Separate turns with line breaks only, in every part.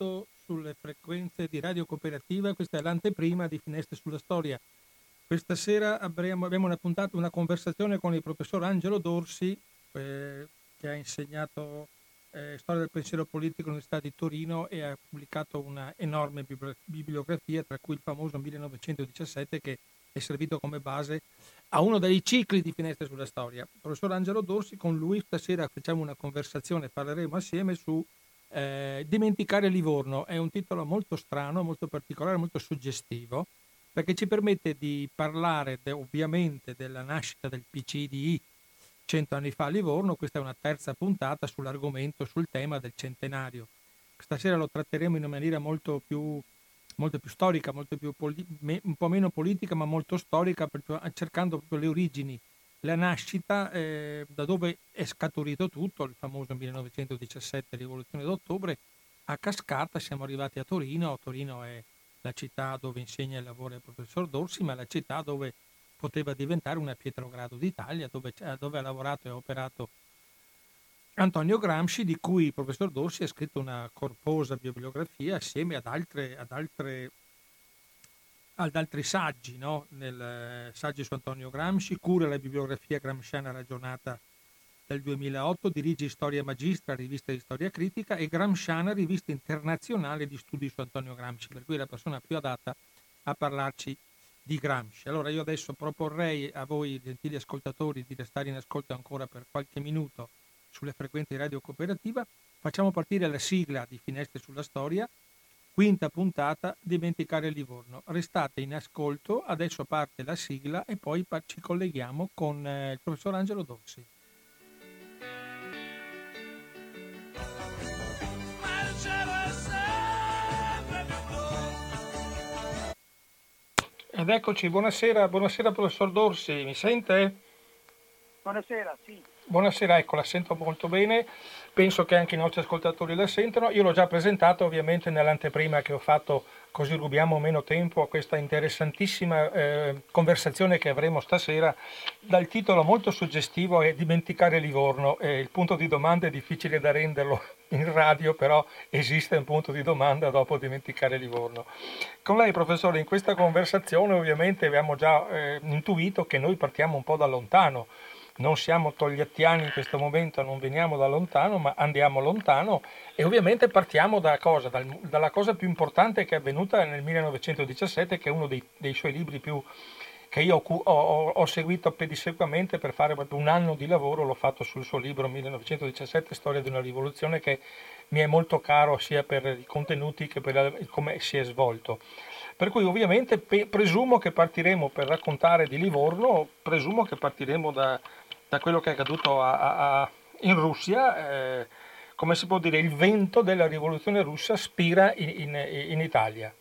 bentornato sulle frequenze di Radio Cooperativa, questa è l'anteprima di Finestre sulla Storia. Questa sera abbiamo, una puntata, una conversazione con il professor Angelo Dorsi, eh, che ha insegnato eh, Storia del pensiero politico all'Università di Torino e ha pubblicato una enorme bibliografia, tra cui il famoso 1917 che è servito come base a uno dei cicli di Finestre sulla Storia. Professor Angelo Dorsi, con lui stasera facciamo una conversazione, parleremo assieme su eh, Dimenticare Livorno. È un titolo molto strano, molto particolare, molto suggestivo, perché ci permette di parlare de, ovviamente della nascita del PCDI cento anni fa a Livorno. Questa è una terza puntata sull'argomento, sul tema del centenario. Stasera lo tratteremo in una maniera molto più molto più storica, molto più poli- me- un po' meno politica, ma molto storica, proprio, cercando proprio le origini, la nascita, eh, da dove è scaturito tutto, il famoso 1917, rivoluzione d'ottobre, a cascata siamo arrivati a Torino, Torino è la città dove insegna e lavora il professor Dorsi, ma la città dove poteva diventare una Pietrogrado d'Italia, dove, dove ha lavorato e operato Antonio Gramsci, di cui il professor Dorsi ha scritto una corposa bibliografia assieme ad, altre, ad, altre, ad altri saggi, no? Nel, eh, saggi su Antonio Gramsci, cura la bibliografia gramsciana ragionata del 2008, dirige Storia Magistra, rivista di storia critica, e Gramsciana, rivista internazionale di studi su Antonio Gramsci, per cui è la persona più adatta a parlarci di Gramsci. Allora io adesso proporrei a voi, gentili ascoltatori, di restare in ascolto ancora per qualche minuto sulle frequenze di Radio Cooperativa. Facciamo partire la sigla di Finestre sulla Storia, quinta puntata, Dimenticare Livorno. Restate in ascolto, adesso parte la sigla e poi ci colleghiamo con eh, il professor Angelo Dossi. Ed eccoci, buonasera, buonasera professor Dorsi, mi sente?
Buonasera, sì.
Buonasera, ecco, la sento molto bene, penso che anche i nostri ascoltatori la sentono. Io l'ho già presentato ovviamente nell'anteprima che ho fatto, così rubiamo meno tempo a questa interessantissima eh, conversazione che avremo stasera, dal titolo molto suggestivo è Dimenticare Livorno. Eh, il punto di domanda è difficile da renderlo in radio, però esiste un punto di domanda dopo Dimenticare Livorno. Con lei, professore, in questa conversazione ovviamente abbiamo già eh, intuito che noi partiamo un po' da lontano non siamo togliattiani in questo momento, non veniamo da lontano, ma andiamo lontano e ovviamente partiamo da cosa? Dal, dalla cosa più importante che è avvenuta nel 1917, che è uno dei, dei suoi libri più che io ho, ho, ho, seguito pedissequamente per fare proprio un anno di lavoro, l'ho fatto sul suo libro 1917, Storia di una rivoluzione, che mi è molto caro sia per i contenuti che per come si è svolto. Per cui ovviamente pe- presumo che partiremo per raccontare di Livorno, presumo che partiremo da, da quello che è accaduto a, a, in Russia, eh, come si può dire, il vento della rivoluzione russa spira in, in, in Italia.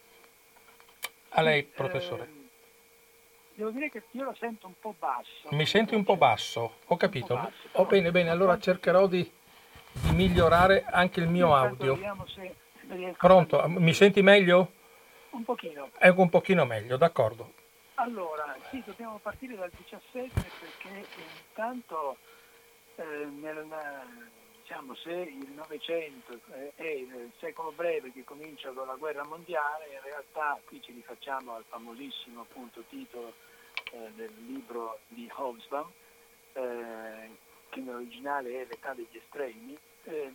A lei, professore. Eh,
devo dire che io lo sento un po' basso.
Mi senti un po' basso, ho capito. Basso, oh, bene, bene, allora cercherò di, di migliorare anche il mio audio. Pronto, mi senti meglio?
Un pochino.
È un pochino meglio, d'accordo.
Allora, sì, dobbiamo partire dal 17 perché intanto eh, nel, diciamo, se il Novecento è il secolo breve che comincia con la guerra mondiale, in realtà qui ci rifacciamo al famosissimo appunto, titolo eh, del libro di Hobsbawm, eh, che nell'originale è L'età degli estremi. Eh,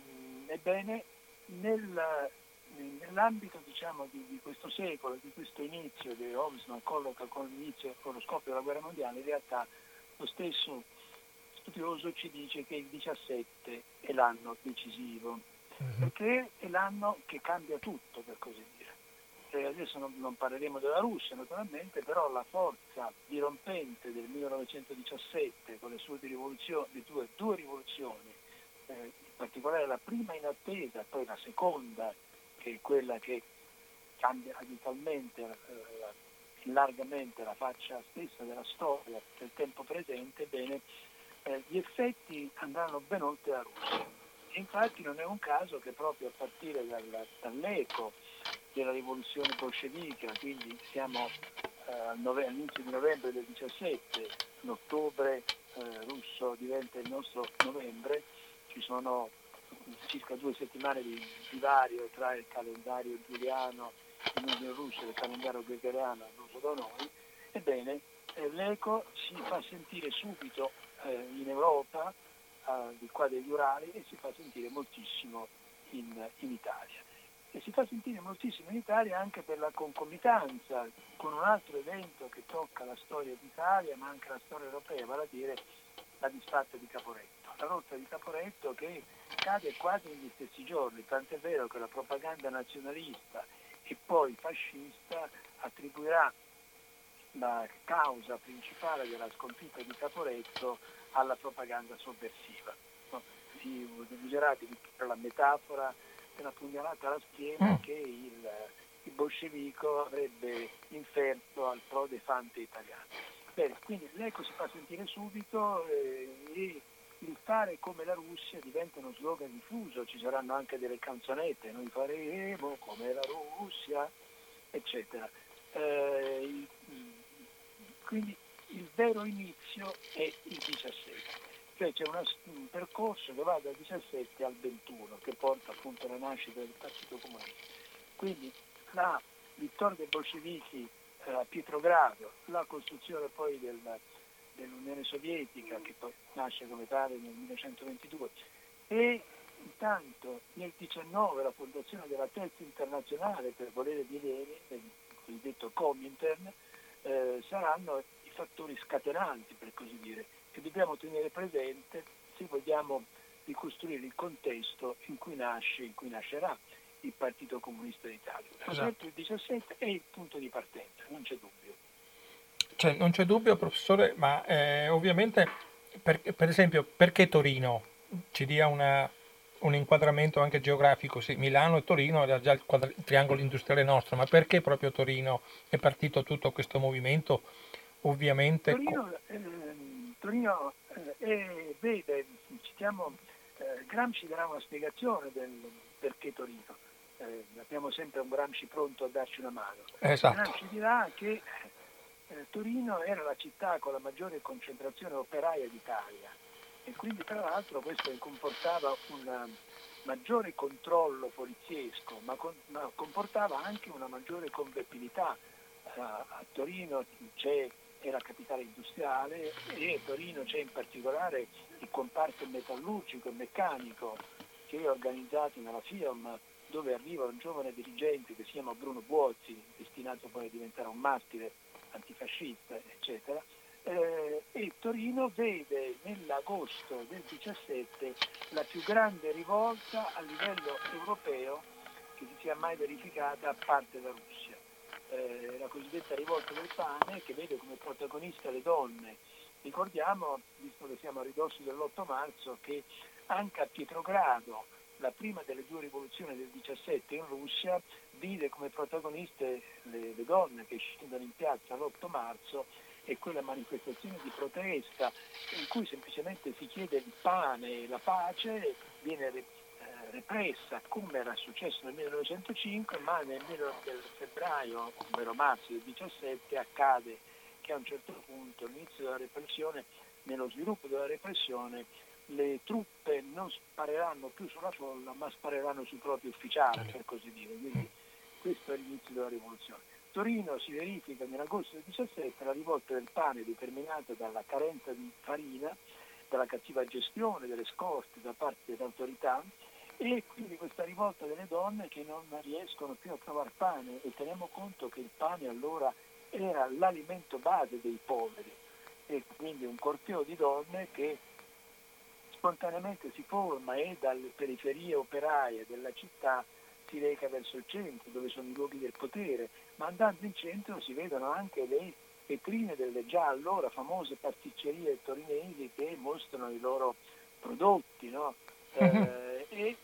ebbene, nel nell'ambito diciamo, di, di, questo secolo, di questo inizio che Hobsbawm colloca con, l'inizio, con lo scoppio della guerra mondiale, in realtà lo stesso studioso ci dice che il 17 è l'anno decisivo, uh-huh. perché è l'anno che cambia tutto, per così dire. E adesso non, non, parleremo della Russia naturalmente, però la forza dirompente del 1917 con le sue rivoluzioni, le due, due rivoluzioni, eh, in particolare la prima in attesa, poi la seconda che è quella che cambia radicalmente, eh, largamente la faccia stessa della storia del tempo presente, bene, eh, gli effetti andranno ben oltre la Russia. infatti non è un caso che proprio a partire dal, dall'eco della rivoluzione bolscevica, quindi siamo eh, all'inizio di novembre del 17, l'ottobre eh, russo diventa il nostro novembre, ci sono circa due settimane di divario tra il calendario giuliano in Russa e il calendario gregoriano all'uso da noi, ebbene eh, l'eco si fa sentire subito eh, in Europa, eh, di qua degli Urali, e si fa sentire moltissimo in, in Italia e si fa sentire moltissimo in Italia anche per la concomitanza con un altro evento che tocca la storia d'Italia ma anche la storia europea, vale a dire la disfatta di Caporetto. La rotta di Caporetto che cade quasi negli stessi giorni, tant'è vero che la propaganda nazionalista e poi fascista attribuirà la causa principale della sconfitta di Caporetto alla propaganda sovversiva. Si userà la metafora una pugnalata alla schiena mm. che il, il bolscevico avrebbe inferto al prodefante italiano. Bene, quindi l'eco si fa sentire subito eh, e il fare come la Russia diventa uno slogan diffuso, ci saranno anche delle canzonette, noi faremo come la Russia, eccetera. Eh, quindi il vero inizio è il 17 cioè c'è una, un percorso che va dal 17 al 21 che porta appunto alla nascita del Partito Comunista. Quindi la vittoria dei bolscevichi eh, a Pietrogrado, la costruzione poi del, dell'Unione Sovietica che poi nasce come tale nel 1922 e intanto nel 19 la fondazione della Terza Internazionale per volere di Lenin, il cosiddetto Comintern, eh, saranno i fattori scatenanti per così dire che dobbiamo tenere presente se vogliamo ricostruire il contesto in cui nasce, in cui nascerà il Partito Comunista d'Italia. Esatto. Il 17 è il punto di partenza, non c'è dubbio.
Cioè, non c'è dubbio, professore, ma eh, ovviamente, per, per, esempio, perché Torino? Ci dia una, un inquadramento anche geografico, sì, Milano e Torino era già il, quadri, il triangolo industriale nostro, ma perché proprio Torino è partito tutto questo movimento? Ovviamente...
Torino, eh, Torino eh, vede, citiamo, eh, Gramsci darà una spiegazione del perché Torino. Eh, abbiamo sempre un Gramsci pronto a darci una mano.
Esatto.
Gramsci dirà che eh, Torino era la città con la maggiore concentrazione operaia d'Italia e quindi tra l'altro questo comportava un maggiore controllo poliziesco, ma, con, ma comportava anche una maggiore convertibilità. a Torino c'è è la capitale industriale e a Torino c'è in particolare il comparto metallurgico e meccanico che è organizzato nella FIOM dove arriva un giovane dirigente che si chiama Bruno Buozzi, destinato poi a diventare un martire antifascista, eccetera. Eh, e Torino vede nell'agosto del 17 la più grande rivolta a livello europeo che si sia mai verificata a parte la Russia eh, la cosiddetta rivolta del pane che vede come protagoniste le donne. Ricordiamo, visto che siamo a ridosso dell'8 marzo, che anche a Pietrogrado, la prima delle due rivoluzioni del 17 in Russia, vide come protagoniste le, le donne che scendono in piazza l'8 marzo e quella manifestazione di protesta in cui semplicemente si chiede il pane e la pace viene repressa come era successo nel 1905, ma nel, nel febbraio, ovvero marzo del 17, accade che a un certo punto, all'inizio della repressione, nello sviluppo della repressione, le truppe non spareranno più sulla folla, ma spareranno sui propri ufficiali, per così dire. Quindi questo è l'inizio della rivoluzione. Torino si verifica nell'agosto del 17 la rivolta del pane determinata dalla carenza di farina, dalla cattiva gestione delle scorte da parte delle autorità e quindi questa rivolta delle donne che non riescono più a trovare pane e teniamo conto che il pane allora era l'alimento base dei poveri e quindi un corteo di donne che spontaneamente si forma e dalle periferie operaie della città si reca verso il centro dove sono i luoghi del potere, ma andando in centro si vedono anche le vetrine delle già allora famose pasticcerie torinesi che mostrano i loro prodotti, no? eh, e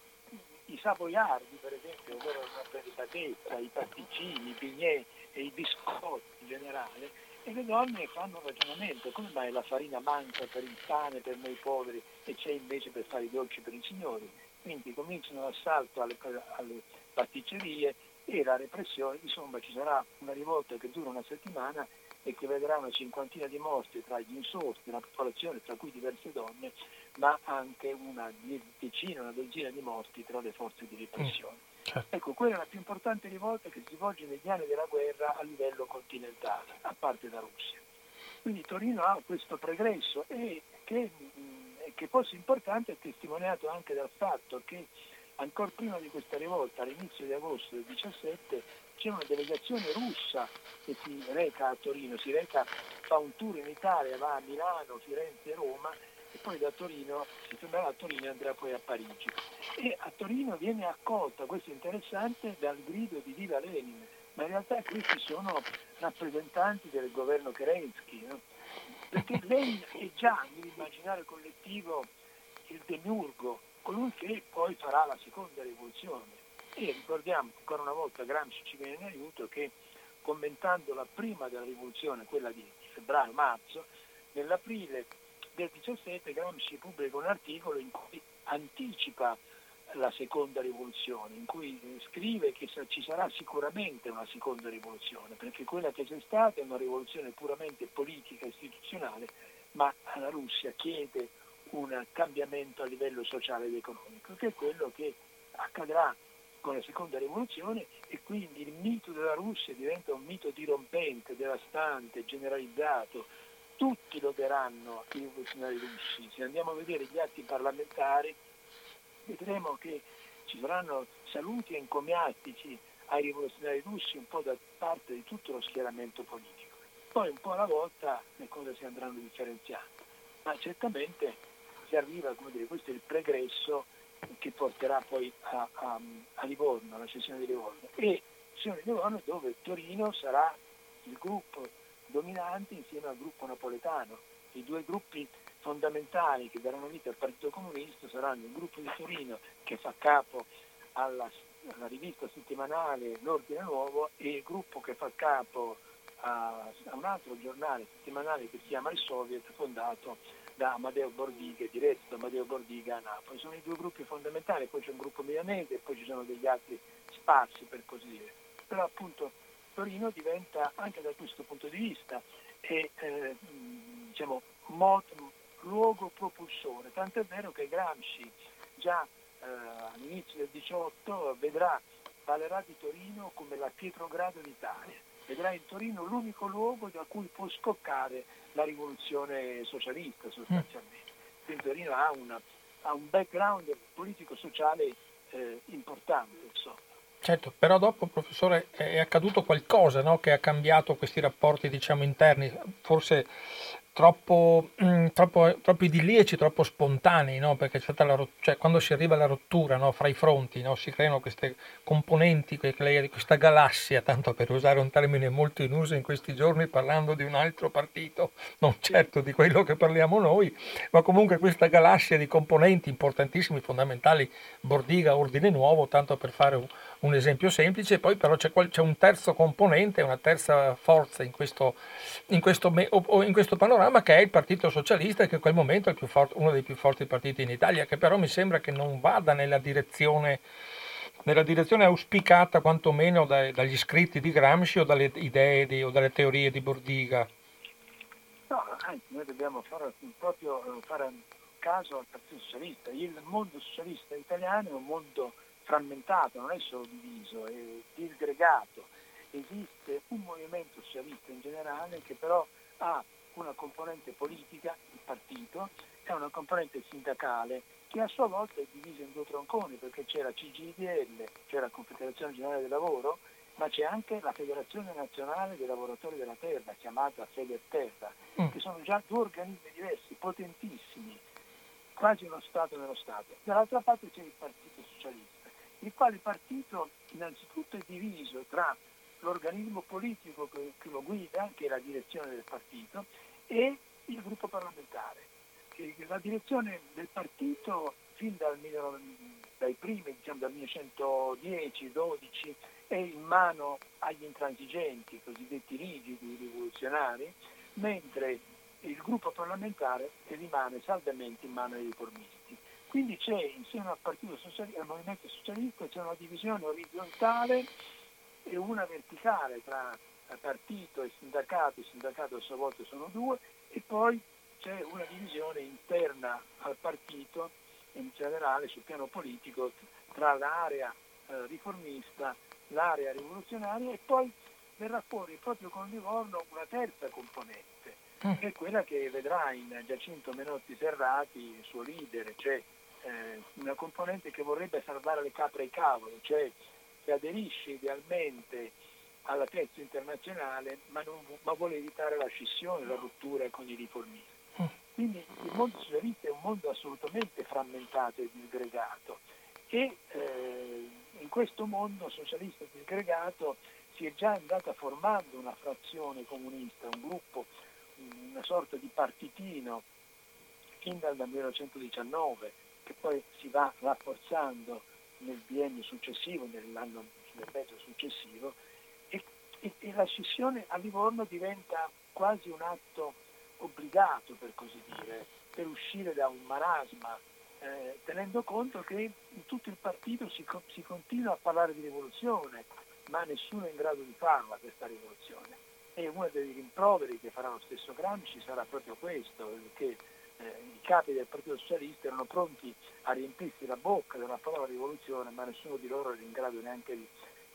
i savoiardi per esempio, ovvero la delicatezza, i pasticcini, i bignè e i biscotti in generale, e le donne fanno un ragionamento, come mai la farina manca per il pane per noi poveri e c'è invece per fare i dolci per i signori? Quindi cominciano l'assalto alle, alle pasticcerie e la repressione, insomma ci sarà una rivolta che dura una settimana e che vedrà una cinquantina di morti tra gli insorti, la popolazione, tra cui diverse donne, ma anche una decina, una dozzina di morti tra le forze di repressione. Certo. Ecco, quella è la più importante rivolta che si svolge negli anni della guerra a livello continentale, a parte la Russia. Quindi Torino ha questo progresso e che, che fosse importante è testimoniato anche dal fatto che ancora prima di questa rivolta, all'inizio di agosto del 17, c'è una delegazione russa che si reca a Torino, si reca, fa un tour in Italia, va a Milano, Firenze, Roma e poi da Torino si tornerà a Torino e andrà poi a Parigi. E a Torino viene accolta, questo è interessante, dal grido di Viva Lenin, ma in realtà questi sono rappresentanti del governo Kerensky, no? perché Lenin è già nell'immaginario collettivo il demiurgo, colui che poi farà la seconda rivoluzione. E ricordiamo ancora una volta Gramsci ci viene in aiuto che commentando la prima della rivoluzione, quella di febbraio-marzo, nell'aprile del 17 Gramsci pubblica un articolo in cui anticipa la seconda rivoluzione, in cui scrive che ci sarà sicuramente una seconda rivoluzione, perché quella che c'è stata è una rivoluzione puramente politica e istituzionale, ma la Russia chiede un cambiamento a livello sociale ed economico, che è quello che accadrà con la seconda rivoluzione e quindi il mito della Russia diventa un mito dirompente, devastante, generalizzato. Tutti loderanno i rivoluzionari russi. Se andiamo a vedere gli atti parlamentari vedremo che ci saranno saluti encomiastici ai rivoluzionari russi un po' da parte di tutto lo schieramento politico. Poi un po' alla volta le cose si andranno differenziando, ma certamente si arriva, come dire, questo è il pregresso che porterà poi a, a, a Livorno, alla sessione di Livorno. E sessione di Livorno dove Torino sarà il gruppo dominante insieme al gruppo napoletano. I due gruppi fondamentali che daranno vita al Partito Comunista saranno il gruppo di Torino che fa capo alla, alla rivista settimanale L'Ordine Nuovo e il gruppo che fa capo a, a, un altro giornale settimanale che si chiama Il Soviet fondato da Amadeo Bordiga, diretto da Amadeo Bordiga a Napoli. Sono i due gruppi fondamentali, poi c'è un gruppo milanese e poi ci sono degli altri sparsi per così dire. Però appunto Torino diventa anche da questo punto di vista e, eh, diciamo, mod, luogo propulsore, tant'è vero che Gramsci già eh, all'inizio del 18 vedrà parlerà di Torino come la Pietrogrado d'Italia, vedrà in Torino l'unico luogo da cui può scoccare la rivoluzione socialista sostanzialmente. Quindi Torino ha, una, ha un background politico-sociale eh, importante. Insomma.
Certo, però dopo, professore, è accaduto qualcosa no? che ha cambiato questi rapporti diciamo, interni. Forse troppo, mh, mm, troppo, troppo idilliaci, troppo spontanei, no? perché la, cioè, quando si arriva alla rottura no? fra i fronti, si creano queste componenti, questa galassia, tanto per usare un termine molto in uso in questi giorni parlando di un altro partito, non certo di quello che parliamo noi, ma comunque questa galassia di componenti importantissimi, fondamentali, Bordiga, Ordine Nuovo, tanto per fare un, un esempio semplice, poi però c'è, c'è, un terzo componente, una terza forza in questo, in questo, in questo panorama che è il Partito Socialista, che in quel momento è forte, uno dei più forti partiti in Italia, che però mi sembra che non vada nella direzione, nella direzione auspicata quantomeno dai, dagli scritti di Gramsci o dalle idee di, o dalle teorie di Bordiga.
No, anzi, noi dobbiamo fare, proprio eh, fare caso al Partito Socialista. Il mondo socialista italiano è un mondo frammentato, non è solo diviso, è disgregato. Esiste un movimento socialista in generale che però ha una componente politica, il partito, e una componente sindacale che a sua volta è divisa in due tronconi perché c'è la CGIDL, c'è la Confederazione Generale del Lavoro, ma c'è anche la Federazione Nazionale dei Lavoratori della Terra, chiamata Federterra, mm. che sono già due organismi diversi, potentissimi, quasi uno Stato nello Stato. Dall'altra parte c'è il Partito Socialista, il quale partito innanzitutto è diviso tra l'organismo politico che, che, lo guida, che è la direzione del partito, e il gruppo parlamentare. La direzione del partito fin dal, dai primi, diciamo dal 1910-12, è in mano agli intransigenti, cosiddetti rigidi rivoluzionari, mentre il gruppo parlamentare rimane saldamente in mano ai riformisti. Quindi c'è insieme al Socialista, al Movimento Socialista, c'è una divisione orizzontale e una verticale tra partito e sindacato, il sindacato a sua volta sono due, e poi c'è una divisione interna al partito in generale sul piano politico tra l'area eh, riformista, l'area rivoluzionaria e poi verrà fuori proprio con Livorno una terza componente, mm. che è quella che vedrà in Giacinto Menotti Serrati, il suo leader, cioè eh, una componente che vorrebbe salvare le capre ai cavoli, cioè che aderisce idealmente alla testa internazionale ma, non, ma vuole evitare la scissione, la rottura con i riformisti. Mm. Quindi il mondo socialista è un mondo assolutamente frammentato e disgregato e eh, in questo mondo socialista disgregato si è già andata formando una frazione comunista, un gruppo, una sorta di partitino fin dal 1919 che poi si va rafforzando nel biennio successivo, nell'anno nel mezzo successivo e, e, e la scissione a Livorno diventa quasi un atto obbligato per così dire, per uscire da un marasma, eh, tenendo conto che in tutto il partito si, si, continua a parlare di rivoluzione, ma nessuno è in grado di farla questa rivoluzione. E uno dei rimproveri che farà lo stesso Gramsci sarà proprio questo, perché eh, i capi del Partito Socialista erano pronti a riempirsi la bocca della parola rivoluzione, ma nessuno di loro era in grado neanche di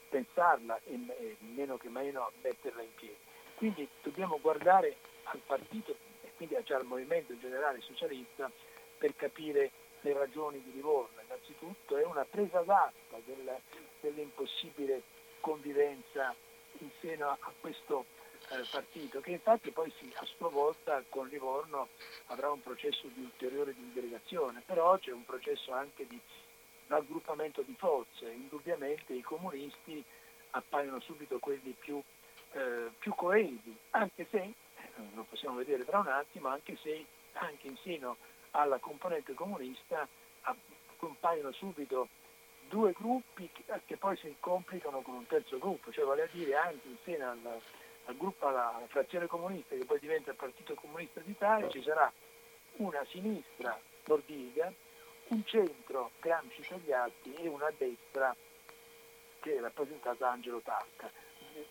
pensarla e, e meno che meno metterla in piedi. Quindi dobbiamo guardare al partito e quindi già al movimento generale socialista per capire le ragioni di Livorno. Innanzitutto è una presa d'asta del, dell'impossibile convivenza in seno a questo partito, che infatti poi si, a sua volta con Livorno avrà un processo di ulteriore disgregazione, però c'è un processo anche di raggruppamento di forze. Indubbiamente i comunisti appaiono subito quelli più, eh, più coesi, anche se, eh, lo possiamo vedere tra un attimo, anche se anche in seno alla componente comunista compaiono subito due gruppi che, che, poi si complicano con un terzo gruppo, cioè vale a dire anche in seno alla, al gruppo, alla frazione comunista che poi diventa il Partito Comunista d'Italia, ci sarà una sinistra nordica, un centro Gramsci Togliatti e una destra che è rappresentata da Angelo Tacca.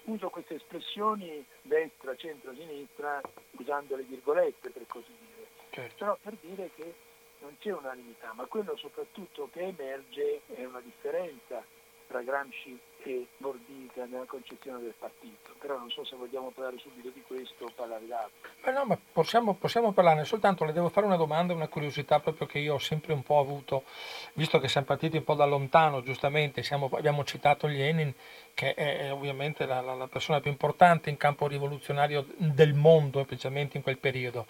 Uso queste espressioni destra, centro, sinistra usando le virgolette per così dire, certo. però per dire che non c'è unanimità, ma quello soprattutto che emerge è una differenza tra Gramsci e Bordica nella concezione del partito, però non so se vogliamo parlare subito di questo o parlare d'altro.
Beh no, ma possiamo, possiamo, parlarne, soltanto le devo fare una domanda, una curiosità proprio che io ho sempre un po' avuto, visto che siamo partiti un po' da lontano, giustamente, siamo, abbiamo citato Lenin, che è, è ovviamente la, la, la persona più importante in campo rivoluzionario del mondo, specialmente in quel periodo.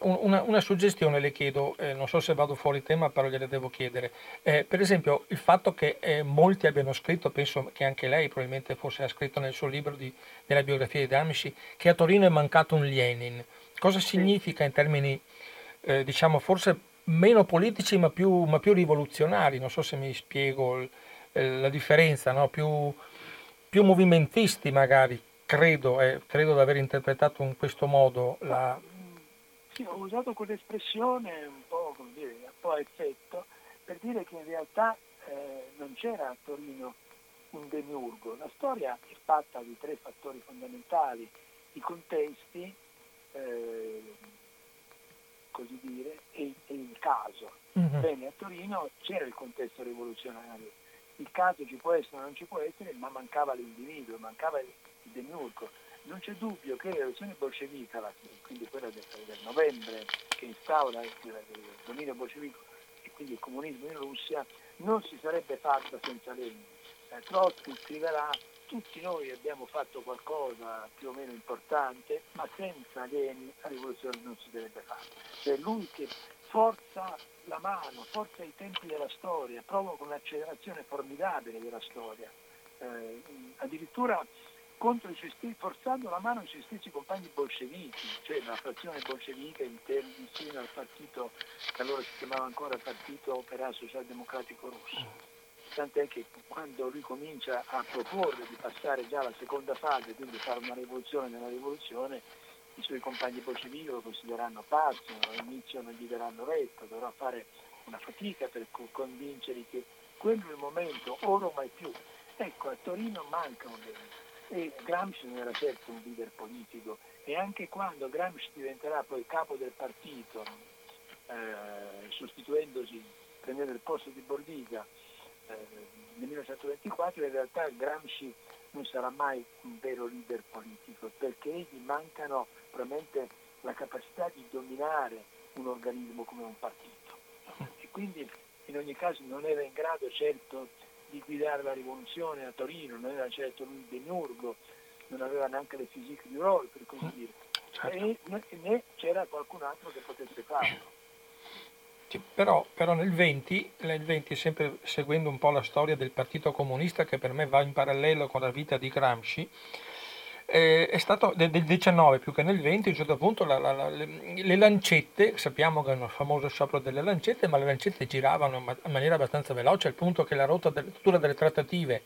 Una, una, suggestione le chiedo, eh, non so se vado fuori tema, però gliele devo chiedere. Eh, per esempio, il fatto che eh, molti abbiano scritto, penso che anche lei probabilmente forse ha scritto nel suo libro di, della biografia di Damici, che a Torino è mancato un Lenin. Cosa significa in termini, eh, diciamo, forse meno politici ma più, ma più, rivoluzionari? Non so se mi spiego il, eh, la differenza, no? più, più movimentisti magari, credo, eh, credo di aver interpretato in questo modo la
sì, ho usato quell'espressione un po', dire, un po' a effetto per dire che in realtà eh, non c'era a Torino un demiurgo. La storia è fatta di tre fattori fondamentali, i contesti, eh, così dire, e, e il caso. Mm-hmm. Bene, a Torino c'era il contesto rivoluzionario, il caso ci può essere o non ci può essere, ma mancava l'individuo, mancava il demiurgo non c'è dubbio che la rivoluzione bolscevica, quindi quella del, del novembre che instaura il, il dominio bolscevico e quindi il comunismo in Russia, non si sarebbe fatta senza Lenin. Eh, Trotsky scriverà tutti noi abbiamo fatto qualcosa più o meno importante, ma senza Lenin la rivoluzione non si dovrebbe fare. Cioè lui che forza la mano, forza i tempi della storia, provoca un'accelerazione formidabile della storia. Eh, addirittura contro i suoi forzando la mano ai suoi stessi compagni bolscevichi, cioè la frazione bolscevica insieme al partito che allora si chiamava ancora Partito Operaio Socialdemocratico Russo. Tant'è che quando lui comincia a proporre di passare già alla seconda fase, quindi fare una rivoluzione nella rivoluzione, i suoi compagni bolscevichi lo considereranno pazzo, all'inizio non gli daranno retto, dovrà fare una fatica per convincerli che quello è il momento, ora o mai più. Ecco, a Torino mancano dei E Gramsci non era certo un leader politico e anche quando Gramsci diventerà poi capo del partito, eh, sostituendosi, prendendo il posto di Bordiga eh, nel 1924, in realtà Gramsci non sarà mai un vero leader politico perché gli mancano probabilmente la capacità di dominare un organismo come un partito. E quindi in ogni caso non era in grado certo di guidare la rivoluzione a Torino, non era certo lui il demiurgo, non aveva neanche le physique di ruolo per così dire. Certo. E né c'era qualcun altro che potesse farlo.
Però, però nel, 20, nel 20, sempre seguendo un po' la storia del Partito Comunista che per me va in parallelo con la vita di Gramsci, eh, è stato del, 19 più che nel 20, a un certo punto la, la, la, le, le, lancette, sappiamo che è un famoso sciopero delle lancette, ma le lancette giravano in maniera abbastanza veloce al punto che la rottura delle trattative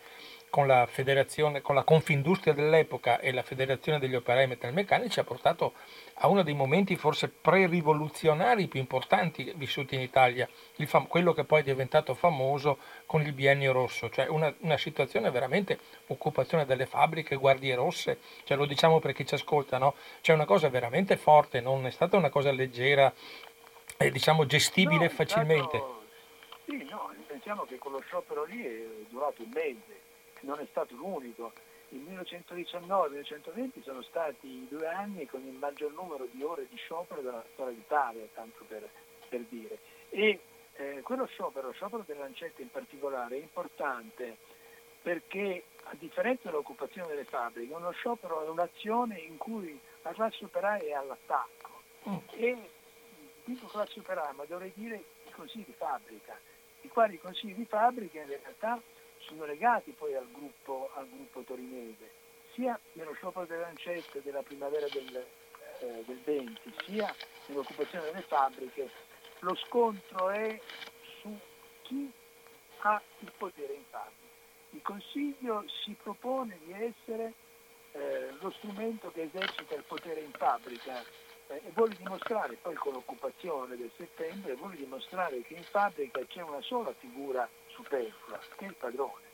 con la federazione, con la Confindustria dell'epoca e la Federazione degli Operai Metalmeccanici ha portato a uno dei momenti forse pre-rivoluzionari più importanti vissuti in Italia, fam- quello che poi è diventato famoso con il biennio rosso, cioè una, una, situazione veramente occupazione delle fabbriche, guardie rosse, cioè lo diciamo per chi ci ascolta, no? C'è una cosa veramente forte, non è stata una cosa leggera, eh, diciamo gestibile no, facilmente.
Stato, sì, no, pensiamo che quello sciopero lì è durato un mese non è stato l'unico. Il 1919-1920 sono stati i due anni con il maggior numero di ore di sciopero della storia d'Italia, tanto per, per dire. E eh, quello sciopero, lo sciopero delle lancette in particolare, è importante perché a differenza dell'occupazione delle fabbriche, uno sciopero è un'azione in cui la classe operaia è all'attacco. Mm. E dico classe operaia, ma dovrei dire i consigli di fabbrica, i quali i consigli di fabbrica in realtà sono legati poi al gruppo, al gruppo torinese, sia nello sciopero delle lancette della primavera del, eh, del 20, sia nell'occupazione delle fabbriche, lo scontro è su chi ha il potere in fabbrica. Il Consiglio si propone di essere eh, lo strumento che esercita il potere in fabbrica eh, e vuole dimostrare, poi con l'occupazione del settembre, vuole dimostrare che in fabbrica c'è una sola figura superflua, il padrone,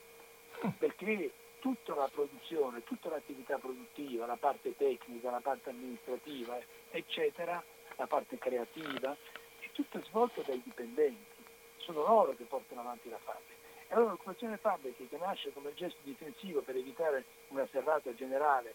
perché tutta la produzione, tutta l'attività produttiva, la parte tecnica, la parte amministrativa, eccetera, la parte creativa, è tutta svolta dai dipendenti, sono loro che portano avanti la fabbrica. E allora l'occupazione fabbriche che nasce come gesto difensivo per evitare una serrata generale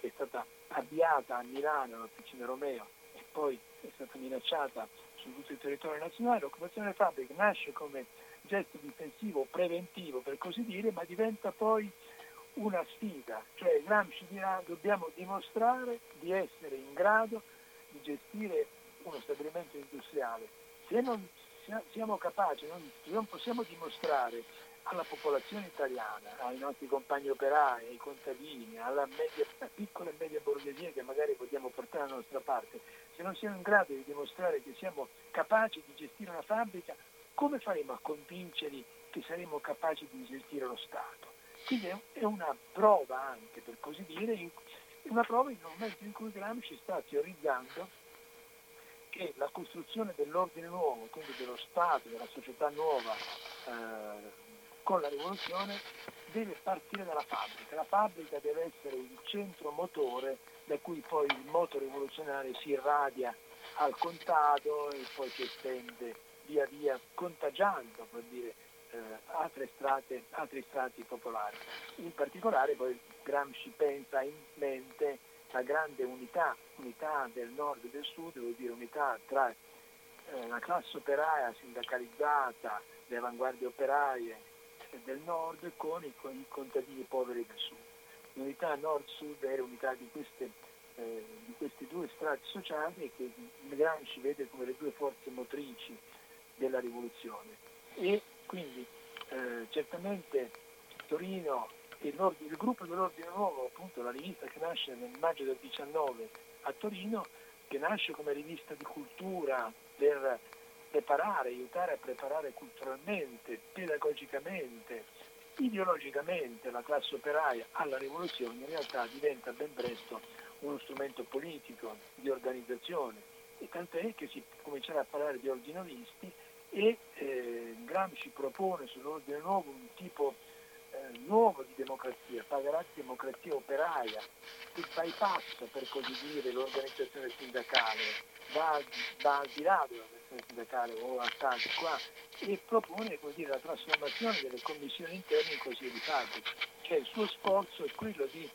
che è stata avviata a Milano all'Officina Romeo e poi è stata minacciata su tutto il territorio nazionale, l'occupazione fabbrica nasce come gesto difensivo preventivo per così dire, ma diventa poi una sfida, cioè Gramsci dirà dobbiamo dimostrare di essere in grado di gestire uno stabilimento industriale. Se non siamo capaci, non, non possiamo dimostrare alla popolazione italiana, ai nostri compagni operai, ai contadini, alla media, piccola e media borghesia che magari vogliamo portare alla nostra parte, se non siamo in grado di dimostrare che siamo capaci di gestire una fabbrica, come faremo a convincerli che saremo capaci di gestire lo Stato? Quindi è una prova anche, per così dire, una prova in un momento in cui Gramsci sta teorizzando che la costruzione dell'ordine nuovo, quindi dello Stato, della società nuova eh, con la rivoluzione, deve partire dalla fabbrica. La fabbrica deve essere il centro motore da cui poi il moto rivoluzionario si irradia al contado e poi si estende via via contagiando dire, eh, altre strate, altri strati popolari. In particolare poi Gramsci pensa in mente la grande unità, unità del nord e del sud, vuol dire unità tra eh, la classe operaia sindacalizzata, le avanguardie operaie del nord con i, con i contadini poveri del sud. L'unità nord-sud è l'unità di, queste, eh, di questi due strati sociali che Gramsci vede come le due forze motrici della rivoluzione. E quindi eh, certamente Torino e il gruppo dell'Ordine Nuovo, appunto la rivista che nasce nel maggio del 19 a Torino, che nasce come rivista di cultura per preparare, aiutare a preparare culturalmente, pedagogicamente, ideologicamente la classe operaia alla rivoluzione, in realtà diventa ben presto uno strumento politico di organizzazione e tant'è che si comincerà a parlare di ordinalisti e eh, Gramsci propone sull'ordine nuovo un tipo eh, nuovo di democrazia, parlerà di democrazia operaia, che bypassa per così dire l'organizzazione sindacale, va, va al di là dell'organizzazione sindacale o a tanti qua e propone dire, la trasformazione delle commissioni interne in consigli di fabbrica. Cioè il suo sforzo è quello di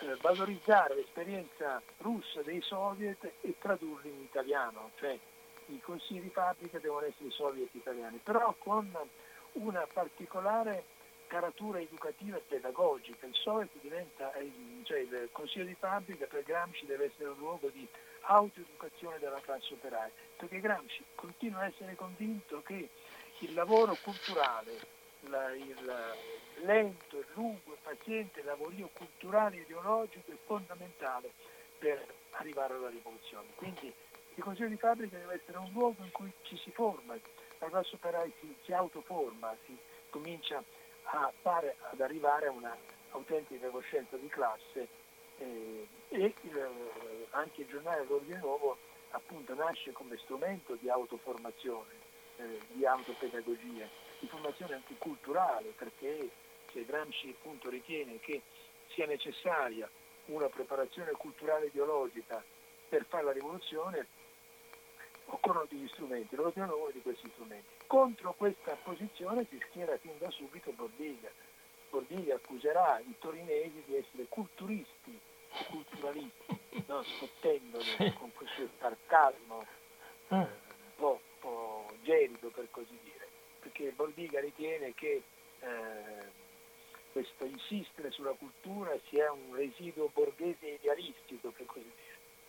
eh, valorizzare l'esperienza russa dei soviet e tradurli in italiano, cioè i consigli di fabbrica devono essere i soviet italiani, però con una particolare caratura educativa e pedagogica. Il Soviet diventa, cioè il Consiglio di fabbrica per Gramsci deve essere un luogo di autoeducazione della classe operaia, perché Gramsci continua a essere convinto che il lavoro culturale, la, il lento, lungo e paziente lavorio culturale e ideologico è fondamentale per arrivare alla rivoluzione. Quindi il Consiglio di fabbrica deve essere un luogo in cui ci si forma, la classe operaia si, si autoforma, si comincia a fare, ad arrivare a una autentica coscienza di classe eh, e il, anche il giornale L'Ordine Nuovo appunto nasce come strumento di autoformazione, eh, di autopedagogia, di formazione anche culturale perché se Gramsci appunto ritiene che sia necessaria una preparazione culturale ideologica per fare la rivoluzione, occorrono degli strumenti, l'ordine nuovo di questi strumenti. Contro questa posizione si schiera fin da subito Bordiga. Bordiga accuserà i torinesi di essere culturisti culturalisti, no? sfottendoli con questo sarcasmo eh, un po', po', gelido per così dire, perché Bordiga ritiene che eh, questo insistere sulla cultura sia un residuo borghese idealistico per così dire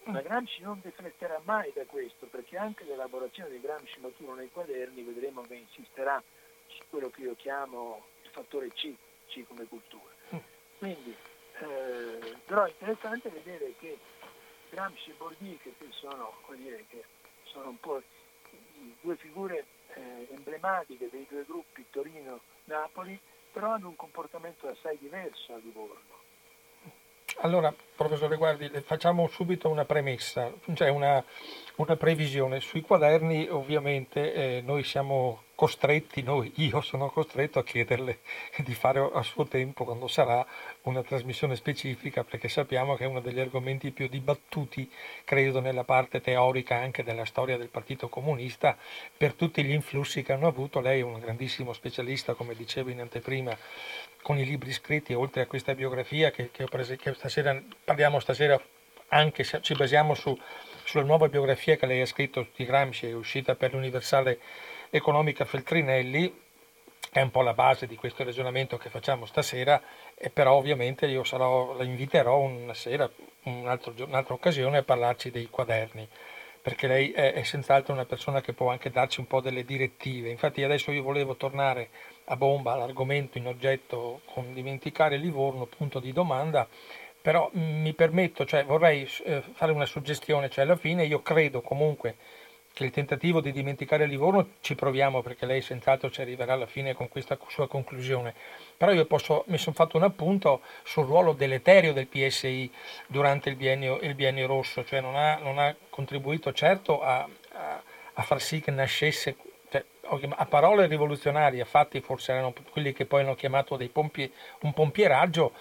ma Gramsci non defletterà mai da questo, perché anche l'elaborazione di Gramsci maturo nei quaderni vedremo che insisterà su quello che io chiamo il fattore C, C come cultura. Quindi, eh, però è interessante vedere che Gramsci e Borghi, che sono, dire, che sono un po' due figure eh, emblematiche dei due gruppi Torino-Napoli, però hanno un comportamento assai diverso a Livorno.
Allora, professore, guardi, facciamo subito una premessa, cioè una, una previsione. Sui quaderni ovviamente eh, noi siamo costretti, noi, io sono costretto a chiederle di fare a suo tempo, quando sarà, una trasmissione specifica, perché sappiamo che è uno degli argomenti più dibattuti, credo, nella parte teorica anche della storia del Partito Comunista, per tutti gli influssi che hanno avuto. Lei è un grandissimo specialista, come dicevo in anteprima, con i libri scritti, oltre a questa biografia che, che, prese, che stasera, parliamo stasera anche se ci basiamo su, sulla nuova biografia che lei ha scritto di Gramsci, è uscita per l'Universale economica Feltrinelli, è un po' la base di questo ragionamento che facciamo stasera, e però ovviamente io sarò, la inviterò una sera, un altro, un'altra occasione a parlarci dei quaderni, perché lei è, è senz'altro una persona che può anche darci un po' delle direttive. Infatti adesso io volevo tornare a bomba all'argomento in oggetto con dimenticare Livorno, punto di domanda, però mi permetto, cioè vorrei eh, fare una suggestione, cioè alla fine io credo comunque che il tentativo di dimenticare Livorno ci proviamo perché lei senz'altro ci arriverà alla fine con questa sua conclusione. Però io posso, mi sono fatto un appunto sul ruolo deleterio del PSI durante il biennio, il biennio rosso, cioè non ha, non ha, contribuito certo a, a, a, far sì che nascesse, cioè, a parole rivoluzionarie, a fatti forse erano quelli che poi hanno chiamato pompi, un pompieraggio,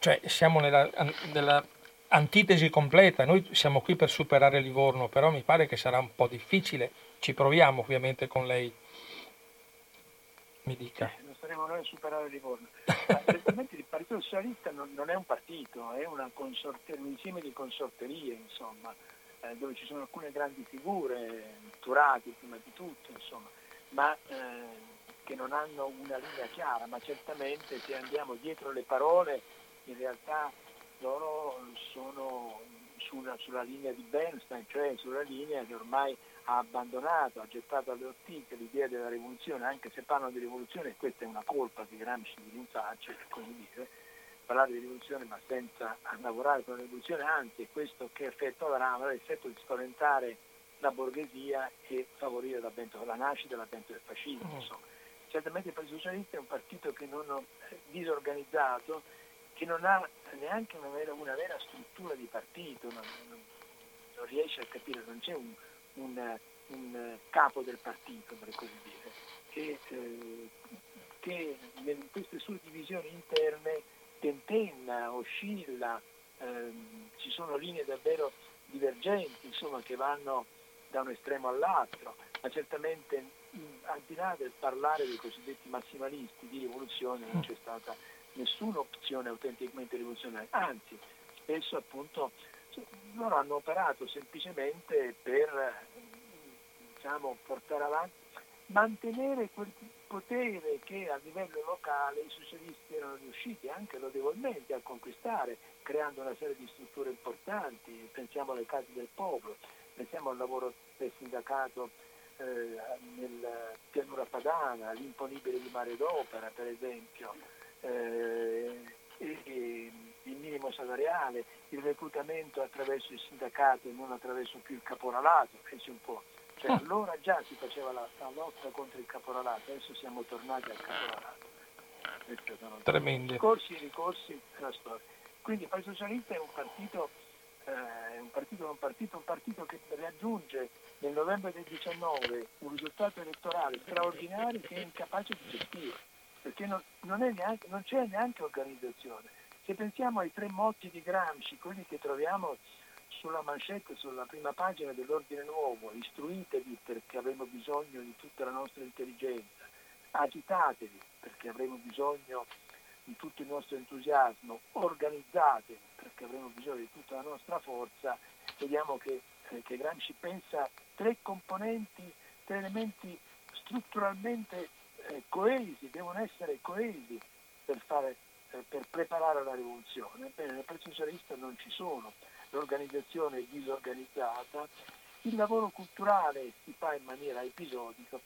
cioè siamo nella, nella antitesi completa, noi siamo qui per superare Livorno, però mi pare che sarà un po' difficile, ci proviamo ovviamente con lei. Mi dica.
Eh, non saremo noi a superare Livorno. Certamente il Partito Socialista non, non, è un partito, è consorte, un insieme di consorterie, insomma, eh, dove ci sono alcune grandi figure, Turati prima di tutto, insomma, ma eh, che non hanno una linea chiara, ma certamente se andiamo dietro le parole in realtà loro sono sulla, sulla, linea di Bernstein, cioè sulla linea che ormai ha abbandonato, ha gettato alle ortiche l'idea della rivoluzione, anche se parlano di rivoluzione, e questa è una colpa che Gramsci di rinfaccia, per così dire, parlare di rivoluzione ma senza lavorare con la rivoluzione, anzi è questo che effetto avrà, avrà l'effetto di spaventare la borghesia e favorire l'avvento, la nascita e l'avvento del fascismo. Mm. Certamente il Partito Socialista è un partito che non è disorganizzato, che non ha neanche una vera, una vera struttura di partito, non, non, non, riesce a capire, non c'è un, un, un capo del partito, per così dire, che, eh, che in queste sue divisioni interne tentenna, oscilla, ehm, ci sono linee davvero divergenti, insomma, che vanno da un estremo all'altro, ma certamente al di là del parlare dei cosiddetti massimalisti di rivoluzione non c'è stata nessuna opzione autenticamente rivoluzionaria, anzi spesso appunto loro hanno operato semplicemente per diciamo, portare avanti, mantenere quel potere che a livello locale i socialisti erano riusciti anche lodevolmente a conquistare, creando una serie di strutture importanti, pensiamo alle case del popolo, pensiamo al lavoro del sindacato eh, nel pianura padana, l'imponibile di mare d'opera per esempio, eh, e, il minimo salariale, il reclutamento attraverso il sindacato e non attraverso più il caporalato, pensi un po'. Cioè, ah. allora già si faceva la, la, lotta contro il caporalato, adesso siamo tornati al caporalato.
Tremendo.
Ricorsi e ricorsi nella storia. Quindi il Partito Socialista è un partito, eh, un partito, un partito, un partito che raggiunge nel novembre del 19 un risultato elettorale straordinario che è incapace di gestire, perché non, non, neanche, non c'è neanche organizzazione. Se pensiamo ai tre motti di Gramsci, quelli che troviamo sulla manchetta, sulla prima pagina dell'Ordine Nuovo, istruitevi perché avremo bisogno di tutta la nostra intelligenza, agitatevi perché avremo bisogno di tutto il nostro entusiasmo, organizzatevi perché avremo bisogno di tutta la nostra forza, vediamo che, eh, che Gramsci pensa tre componenti, tre elementi strutturalmente coesi, devono essere coesi per, fare, eh, per preparare la rivoluzione. Ebbene, nel Partito Socialista non ci sono l'organizzazione è disorganizzata, il lavoro culturale si fa in maniera episodica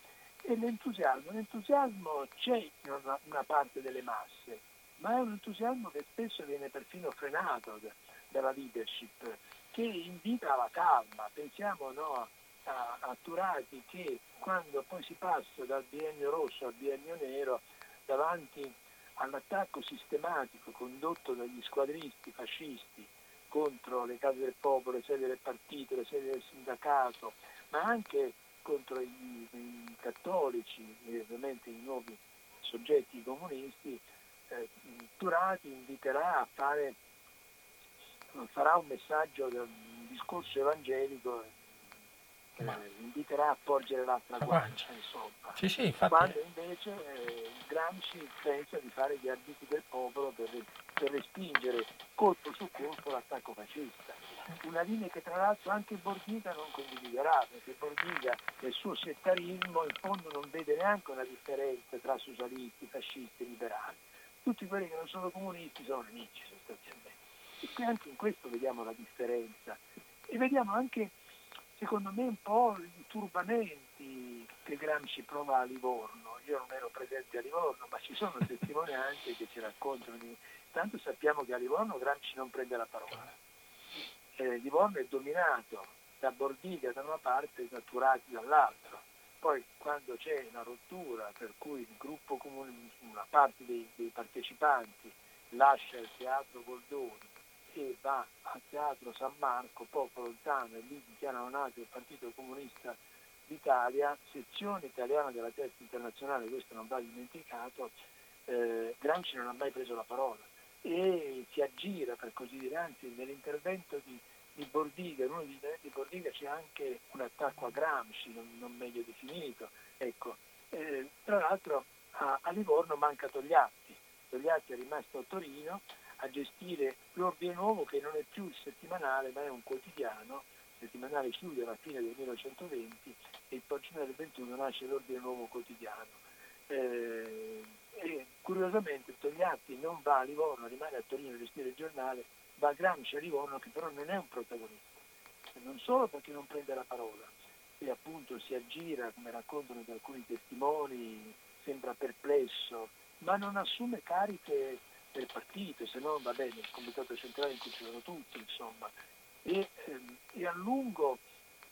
e l'entusiasmo, l'entusiasmo c'è in una, una parte delle masse, ma è un entusiasmo che spesso viene perfino frenato dalla leadership, che invita alla calma. Pensiamo no, a, a Turati che quando poi si passa dal biennio rosso al biennio nero davanti all'attacco sistematico condotto dagli squadristi fascisti contro le case del popolo, le sedi del partito, le sedi del sindacato, ma anche contro i, i cattolici e ovviamente i nuovi soggetti comunisti, eh, Turati inviterà a fare, farà un messaggio, un discorso evangelico eh, inviterà a porgere l'altra guancia, insomma.
Sì, sì, infatti...
Quando invece eh, Gramsci pensa di fare gli arbitri del popolo per, per respingere colpo su colpo l'attacco fascista. Una linea che tra l'altro anche Borghiga non condividerà, perché Borghiga nel suo settarismo in fondo non vede neanche una differenza tra socialisti, fascisti e liberali. Tutti quelli che non sono comunisti sono nemici sostanzialmente. E qui anche in questo vediamo la differenza. E vediamo anche secondo me un po' i turbamenti che Gramsci prova a Livorno. Io non ero presente a Livorno, ma ci sono testimonianze che ci raccontano. Tanto sappiamo che a Livorno Gramsci non prende la parola. Eh, Livorno è dominato da Bordiga da una parte e da Turati dall'altra. Poi quando c'è una rottura per cui il gruppo comune, una parte dei, dei partecipanti lascia il teatro Goldoni e va al Teatro San Marco, poco lontano, e lì dichiarano nato il Partito Comunista d'Italia, sezione italiana della testa internazionale, questo non va dimenticato, eh, Gramsci non ha mai preso la parola e si aggira per così dire, anzi nell'intervento di, di Bordiga, in uno degli interventi di Bordiga c'è anche un attacco a Gramsci, non, non meglio definito, ecco. eh, tra l'altro a, a Livorno manca Togliatti, Togliatti è rimasto a Torino, a gestire l'Ordine Nuovo che non è più il settimanale ma è un quotidiano, il settimanale chiude alla fine del 1920 e il poi del 21 nasce l'Ordine Nuovo quotidiano. Eh, e curiosamente Togliatti non va a Livorno, rimane a Torino a gestire il giornale, va a Gramsci a Livorno che però non è un protagonista, non solo perché non prende la parola e appunto si aggira, come raccontano da alcuni testimoni, sembra perplesso, ma non assume cariche del partito, se no va bene il comitato centrale in cui ci sono tutti, insomma, e, ehm, e a lungo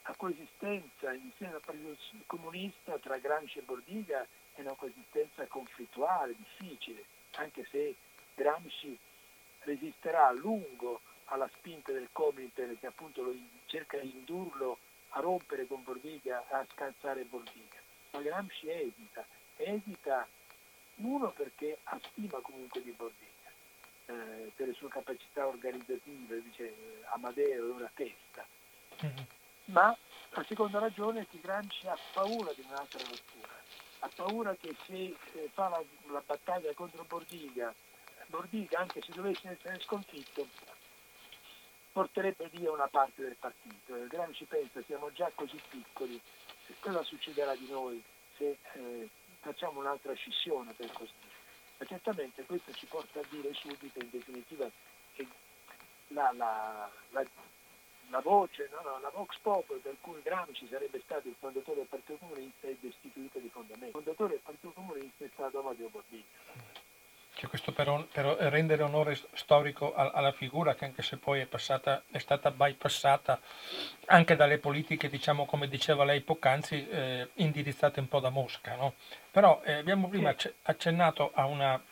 la coesistenza insieme al Partito Comunista tra Gramsci e Bordiga è una coesistenza conflittuale, difficile, anche se Gramsci resisterà a lungo alla spinta del Comitel che appunto lo, cerca di indurlo a rompere con Bordiga, a scalzare Bordiga. Ma Gramsci esita, esita Uno perché ha stima comunque di Bordiga, eh, per le sue capacità organizzative, dice Amadeo è una testa. Mm-hmm. Ma la seconda ragione è che Gramsci ha paura di un'altra rottura, ha paura che se eh, fa la, la battaglia contro Bordiga, Bordiga anche se dovesse essere sconfitto, porterebbe via una parte del partito. Gramsci pensa siamo già così piccoli, cosa succederà di noi se eh, facciamo un'altra scissione per così dire. Ma certamente questo ci porta a dire subito in definitiva che la, la, la, la voce, no, no, la Vox Populi per cui Gramsci sarebbe stato il fondatore del Partito Comunista è destituita di fondamento. Il fondatore del Partito Comunista è stato Amadeo Bordini.
Cioè questo per, per, rendere onore storico alla figura che anche se poi è, passata, è stata bypassata anche dalle politiche, diciamo come diceva lei poc'anzi, eh, indirizzate un po' da Mosca. No? Però eh, abbiamo prima accennato a, una,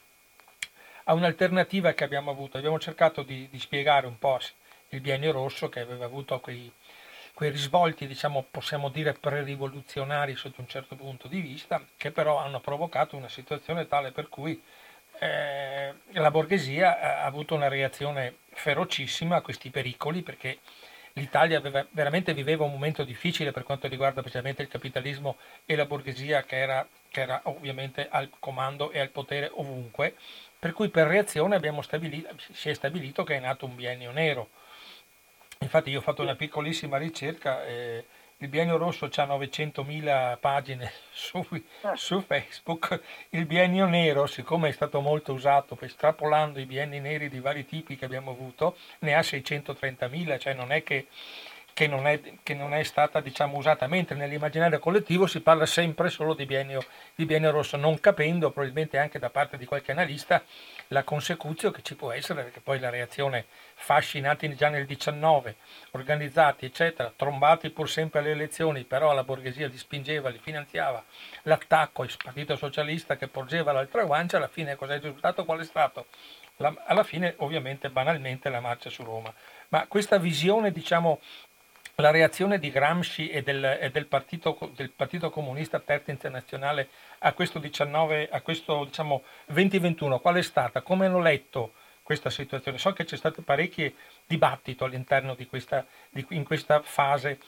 a, un'alternativa che abbiamo avuto, abbiamo cercato di, di, spiegare un po' il biennio rosso che aveva avuto quei, quei risvolti, diciamo, possiamo dire pre-rivoluzionari sotto un certo punto di vista, che però hanno provocato una situazione tale per cui eh, la borghesia ha avuto una reazione ferocissima a questi pericoli perché l'Italia aveva, veramente viveva un momento difficile per quanto riguarda precisamente il capitalismo e la borghesia che era, che era ovviamente al comando e al potere ovunque, per cui per reazione si è stabilito che è nato un biennio nero. Infatti io ho fatto una piccolissima ricerca. Eh, il biennio rosso ha 900.000 pagine su, su, Facebook, il biennio nero, siccome è stato molto usato, estrapolando i bienni neri di vari tipi che abbiamo avuto, ne ha 630.000, cioè non è che che non è, che non è stata diciamo, usata, mentre nell'immaginario collettivo si parla sempre solo di biennio, di biennio rosso, non capendo probabilmente anche da parte di qualche analista la consecuzione che ci può essere, perché poi la reazione fasci nati già nel 19, organizzati eccetera, trombati pur sempre alle elezioni, però la borghesia li spingeva, li finanziava, l'attacco al partito socialista che porgeva l'altra guancia, alla fine cosa è risultato? Qual è stato? La, alla fine ovviamente banalmente la marcia su Roma. Ma questa visione diciamo la reazione di Gramsci e del, e del, partito, del partito, Comunista Terza Internazionale a questo, 19, a questo diciamo, 2021, qual è stata? Come hanno letto questa situazione? So che c'è stato parecchio dibattito all'interno di questa, di, in questa fase,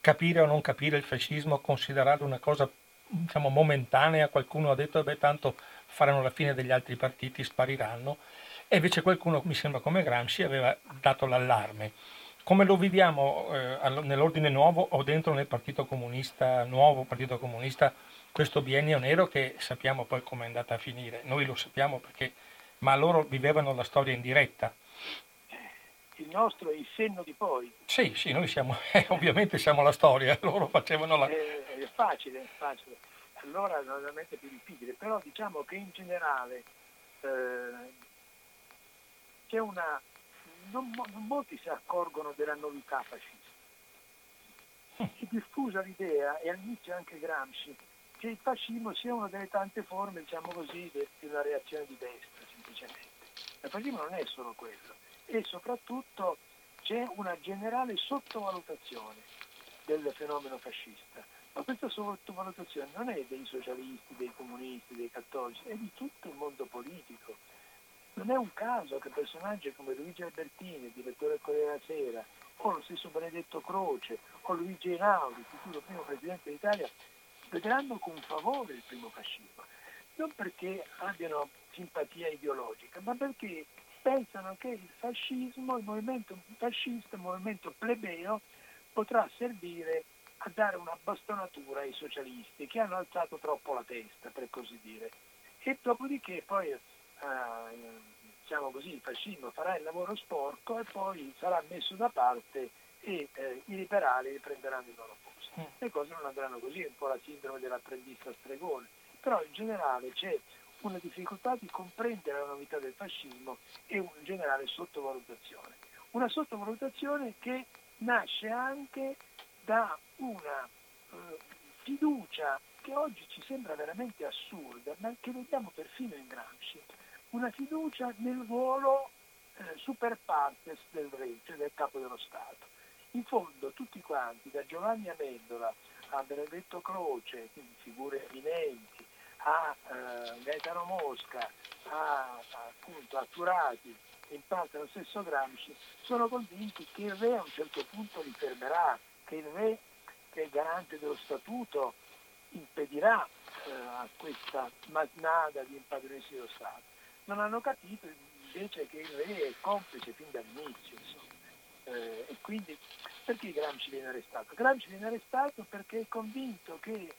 capire o non capire il fascismo, considerarlo una cosa diciamo, momentanea, qualcuno ha detto che tanto faranno la fine degli altri partiti, spariranno, e invece qualcuno, mi sembra come Gramsci, aveva dato l'allarme. Come lo viviamo eh, nell'ordine nuovo o dentro nel Partito Comunista, nuovo Partito Comunista, questo biennio nero che sappiamo poi come è andata a finire? Noi lo sappiamo perché, ma loro vivevano la storia in diretta.
Il nostro è il senno di poi.
Sì, sì, noi siamo, eh, ovviamente siamo la storia, loro facevano la...
È, è facile, è facile. Allora è veramente più difficile, però diciamo che in generale eh, c'è una non, non molti si accorgono della novità fascista. Si diffusa l'idea, e all'inizio anche Gramsci, che il fascismo sia una delle tante forme, diciamo così, di una reazione di destra, semplicemente. Il fascismo non è solo quello, e soprattutto c'è una generale sottovalutazione del fenomeno fascista. Ma questa sottovalutazione non è dei socialisti, dei comunisti, dei cattolici, è di tutto il mondo politico non è un caso che personaggi come Luigi Albertini, direttore del Corriere della Sera, o lo stesso Benedetto Croce, o Luigi Einaudi, futuro primo presidente d'Italia, vedranno con favore il primo fascismo. Non perché abbiano simpatia ideologica, ma perché pensano che il fascismo, il movimento fascista, il movimento plebeo, potrà servire a dare una bastonatura ai socialisti che hanno alzato troppo la testa, per così dire. E dopodiché poi eh, diciamo così, il fascismo farà il lavoro sporco e poi sarà messo da parte e eh, i liberali riprenderanno il loro posto. Mm. Le cose non andranno così, è un po' la sindrome dell'apprendista stregone, però in generale c'è una difficoltà di comprendere la novità del fascismo e una generale sottovalutazione. Una sottovalutazione che nasce anche da una eh, fiducia che oggi ci sembra veramente assurda, ma che vediamo perfino in Gramsci, una fiducia nel ruolo eh, super partes del re, cioè del capo dello Stato. In fondo tutti quanti, da Giovanni Amendola a Benedetto Croce, quindi figure eminenti, a eh, Gaetano Mosca, a, appunto, a Turati, in parte lo stesso Gramsci, sono convinti che il re a un certo punto li fermerà, che il re, che è garante dello statuto, impedirà eh, a questa masnada di impadronirsi dello Stato. Non hanno capito invece che il re è complice fin dall'inizio. Eh, e quindi perché Gramsci viene arrestato? Gramsci viene arrestato perché è convinto che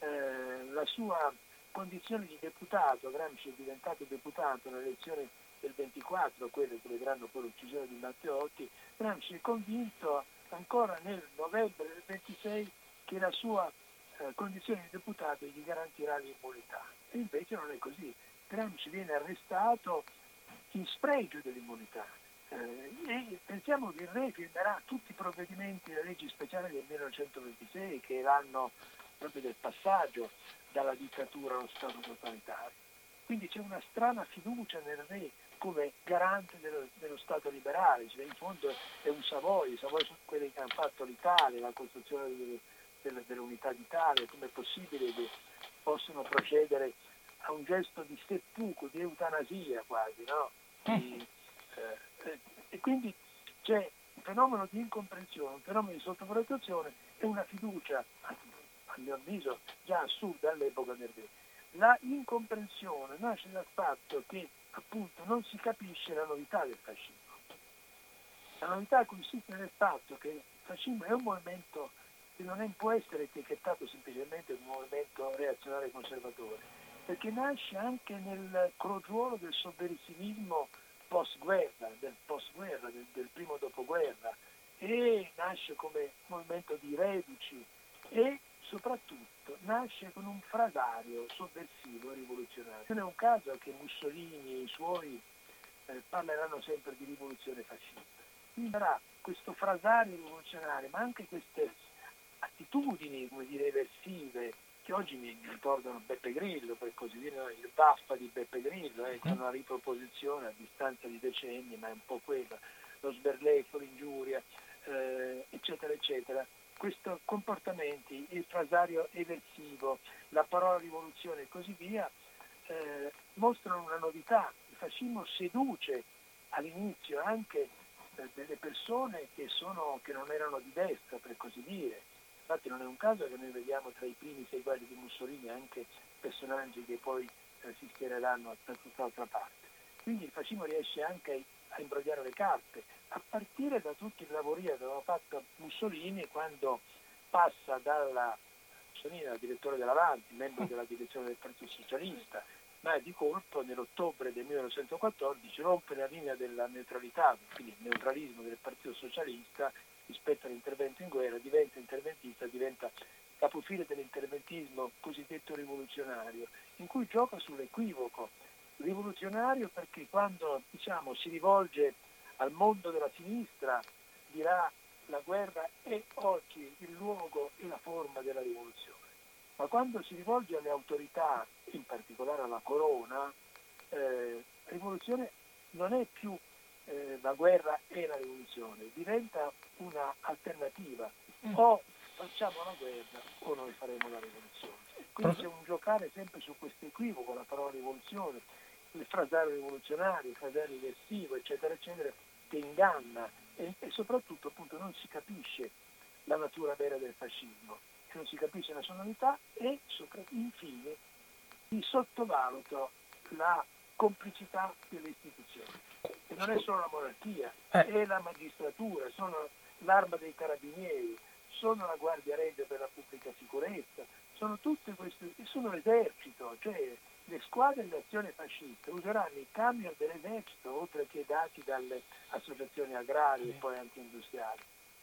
eh, la sua condizione di deputato, Gramsci è diventato deputato nelle elezioni del 24, quelle che vedranno poi l'uccisione di Matteotti, Gramsci è convinto ancora nel novembre del 26 che la sua eh, condizione di deputato gli garantirà l'immunità. E invece non è così. Gramsci viene arrestato in spregio dell'immunità. Eh, pensiamo che il re firmerà tutti i provvedimenti delle leggi speciali del 1926 che erano proprio del passaggio dalla dittatura allo Stato totalitario. Quindi c'è una strana fiducia nel re come garante dello, dello Stato liberale, cioè in fondo è un Savoy, i Savoy sono quelli che hanno fatto l'Italia, la costruzione delle, dell'unità d'Italia, come è possibile che possano procedere a un gesto di seppuku, di eutanasia quasi, no? Di, eh, eh, e quindi c'è un fenomeno di incomprensione, un fenomeno di sottovalutazione e una fiducia, a mio avviso, già assurda all'epoca del re. La incomprensione nasce dal fatto che appunto non si capisce la novità del fascismo. La novità consiste nel fatto che il fascismo è un movimento che non può essere etichettato semplicemente come un movimento reazionario conservatore, perché nasce anche nel crogiuolo del sovversivismo post-guerra, del post-guerra, del, del primo dopoguerra, e nasce come movimento di reduci e soprattutto nasce con un frasario sovversivo e rivoluzionario. Non è un caso che Mussolini e i suoi eh, parleranno sempre di rivoluzione fascista. Quindi sarà questo frasario rivoluzionario, ma anche queste attitudini, come dire, eversive, che oggi mi ricordano Beppe Grillo, per così dire, il baffa di Beppe Grillo, eh, una riproposizione a distanza di decenni, ma è un po' quella, lo sberleffo, l'ingiuria, eh, eccetera, eccetera questi comportamenti, il frasario eversivo, la parola rivoluzione e così via, eh, mostrano una novità. Il fascismo seduce all'inizio anche eh, delle persone che, sono, che, non erano di destra, per così dire. Infatti non è un caso che noi vediamo tra i primi seguaci di Mussolini anche personaggi che poi eh, si schiereranno da tutt'altra parte. Quindi il fascismo riesce anche a imbrogliare le carte, a partire da tutto il lavorio che aveva fatto Mussolini quando passa dalla Mussolini era direttore dell'Avanti, membro della direzione del Partito Socialista, ma di colpo nell'ottobre del 1914 rompe la linea della neutralità, quindi il neutralismo del Partito Socialista rispetto all'intervento in guerra, diventa interventista, diventa capofile dell'interventismo cosiddetto rivoluzionario, in cui gioca sull'equivoco. Rivoluzionario perché quando diciamo, si rivolge al mondo della sinistra dirà la guerra è oggi il luogo e la forma della rivoluzione, ma quando si rivolge alle autorità, in particolare alla corona, eh, rivoluzione non è più eh, la guerra e la rivoluzione, diventa un'alternativa. Mm. O facciamo la guerra o noi faremo la rivoluzione. Quindi c'è un giocare sempre su questo equivoco, la parola rivoluzione, il frasario rivoluzionario, il frasario diversivo, eccetera, eccetera, che inganna e, e, soprattutto appunto non si capisce la natura vera del fascismo, non si capisce la sua novità e infine si sottovaluta la complicità delle istituzioni. E non è solo la monarchia, eh. è la magistratura, sono l'arma dei carabinieri, sono la Guardia Regia per la pubblica sicurezza, sono tutte queste, sono l'esercito, cioè le squadre di azione fascista useranno i camion dell'esercito oltre che dati dalle associazioni agrarie e poi anche industriali.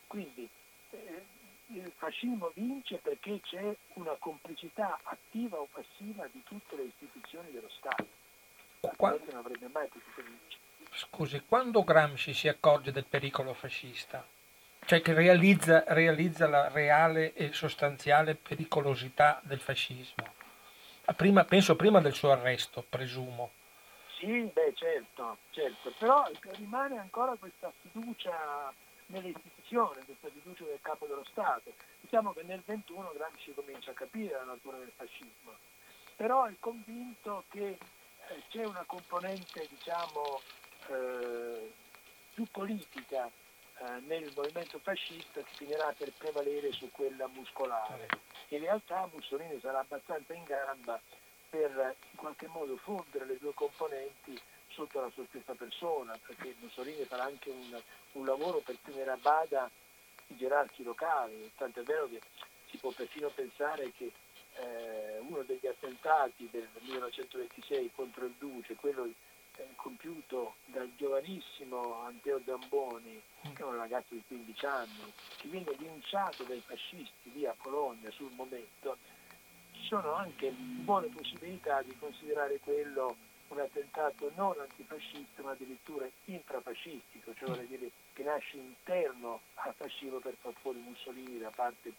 Quindi eh, il fascismo vince perché c'è una complicità attiva o passiva di tutte le istituzioni dello Stato. Quando.
Scusi, quando Gramsci si accorge del pericolo fascista? Cioè che realizza, realizza la reale e sostanziale pericolosità del fascismo? Prima, penso prima del suo arresto, presumo.
Sì, beh, certo, certo, però rimane ancora questa fiducia nelle istituzioni, questa fiducia del capo dello Stato. Diciamo che nel 21 Gramsci comincia a capire la natura del fascismo però è convinto che c'è una componente diciamo, eh, più politica eh, nel movimento fascista che finirà per prevalere su quella muscolare. In realtà Mussolini sarà abbastanza in gamba per in qualche modo fondere le due componenti sotto la sua stessa persona, perché Mussolini farà anche un, un lavoro per tenere a bada i gerarchi locali, tant'è vero che si può persino pensare che eh, uno degli attentati del 1926 contro il Duce, quello eh, compiuto dal giovanissimo Anteo Zamboni, che è un ragazzo di 15 anni, che viene linciato dai fascisti lì a Bologna sul momento, ci sono anche buone possibilità di considerare quello un attentato non antifascista ma addirittura intrafascistico, cioè vuol dire che nasce interno al fascismo per far fuori Mussolini da parte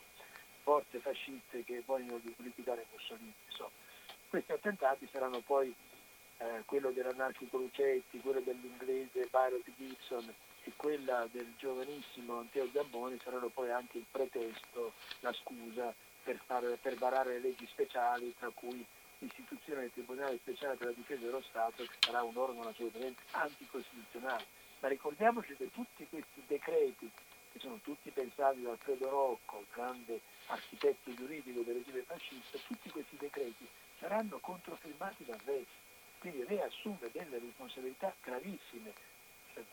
forze fasciste che vogliono liquidare Mussolini. Insomma, questi attentati saranno poi eh, quello dell'anarchico Lucetti, quello dell'inglese Byron Gibson e quella del giovanissimo Anteo Zamboni saranno poi anche il pretesto, la scusa per, fare, per varare le leggi speciali, tra cui l'istituzione del Tribunale Speciale per la Difesa dello Stato, che sarà un organo assolutamente anticostituzionale. Ma ricordiamoci che tutti questi decreti, che sono tutti pensati da Alfredo Rocco, grande architetto giuridico del regime fascista, tutti questi decreti saranno controfirmati da Re, quindi Re assume delle responsabilità gravissime.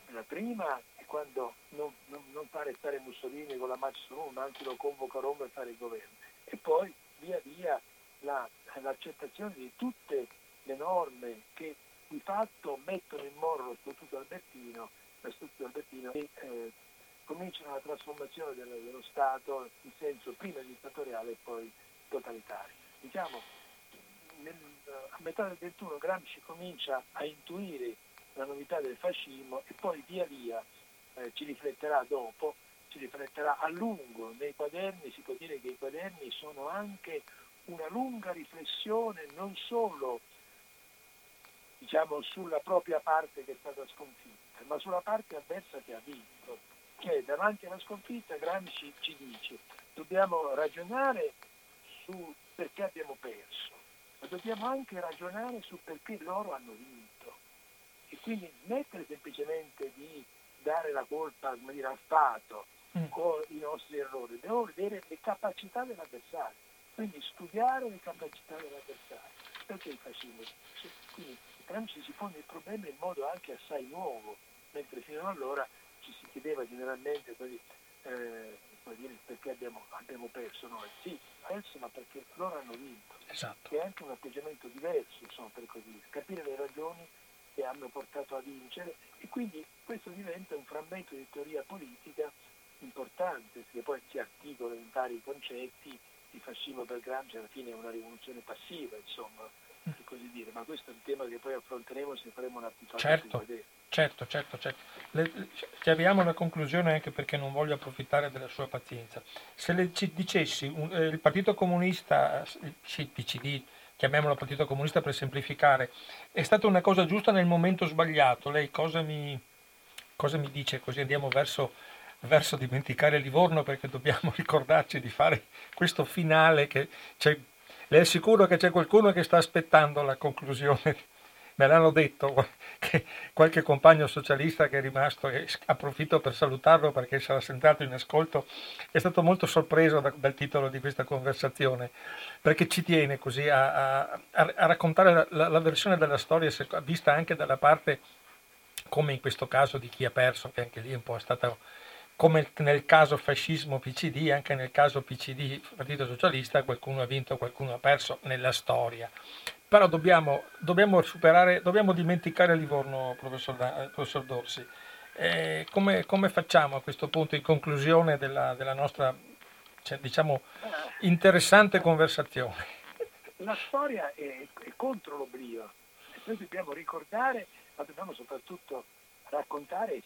La prima è quando non, non, non fa restare Mussolini con la marcia su Roma, ma anzi lo convoca a Roma e fare il governo. E poi via via la, l'accettazione di tutte le norme che di fatto mettono in moro lo Statuto Albertino, lo Statuto Albertino e eh, cominciano la trasformazione dello, dello Stato in senso prima dittatoriale e poi totalitario. Diciamo, nel, a metà del 21 Gramsci comincia a intuire la novità del fascismo e poi via via eh, ci rifletterà dopo, ci rifletterà a lungo nei quaderni, si può dire che i quaderni sono anche una lunga riflessione non solo diciamo, sulla propria parte che è stata sconfitta, ma sulla parte avversa che ha vinto. Che davanti alla sconfitta Gramsci ci dice dobbiamo ragionare su perché abbiamo perso, ma dobbiamo anche ragionare su perché loro hanno vinto. E quindi smettere semplicemente di dare la colpa dire, al Stato mm. con i nostri errori, dobbiamo vedere le capacità dell'avversario quindi studiare le capacità dell'avversario. Perché il fascismo? Quindi Gramsci si pone il problema in modo anche assai nuovo, mentre fino ad allora ci si chiedeva generalmente così, eh, dire, perché abbiamo, abbiamo, perso noi. Sì, perso ma perché loro hanno vinto.
Esatto.
Che è anche un atteggiamento diverso, insomma, per così dire. Capire le ragioni che hanno portato a vincere e quindi questo diventa un frammento di teoria politica importante, che poi si articola in vari concetti il fascismo per Gramsci alla fine è una rivoluzione passiva, insomma, per così dire, ma questo è un tema che poi affronteremo se faremo una puntata
certo, certo, certo, certo. Le, ci arriviamo alla conclusione anche perché non voglio approfittare della sua pazienza. Se le, ci dicessi un, eh, il Partito Comunista, il PCD, chiamiamolo Partito Comunista per semplificare, è stata una cosa giusta nel momento sbagliato, lei cosa mi, cosa mi dice? Così andiamo verso verso dimenticare Livorno perché dobbiamo ricordarci di fare questo finale che le assicuro che c'è qualcuno che sta aspettando la conclusione. Me l'hanno detto che qualche compagno socialista che è rimasto, e approfitto per salutarlo perché sarà sentato in ascolto, è stato molto sorpreso da, dal titolo di questa conversazione, perché ci tiene così a, a, a raccontare la, la, versione della storia vista anche dalla parte, come in questo caso, di chi ha perso, che anche lì un po' è stata come nel caso fascismo-PCD, anche nel caso PCD, Partito Socialista, qualcuno ha vinto, qualcuno ha perso nella storia. Però dobbiamo, dobbiamo superare, dobbiamo dimenticare Livorno, professor, professor Dorsi. Eh, come, come, facciamo a questo punto, in conclusione della, della nostra, cioè, diciamo, interessante conversazione?
La storia è, è contro l'oblio, noi dobbiamo ricordare, ma dobbiamo soprattutto raccontare e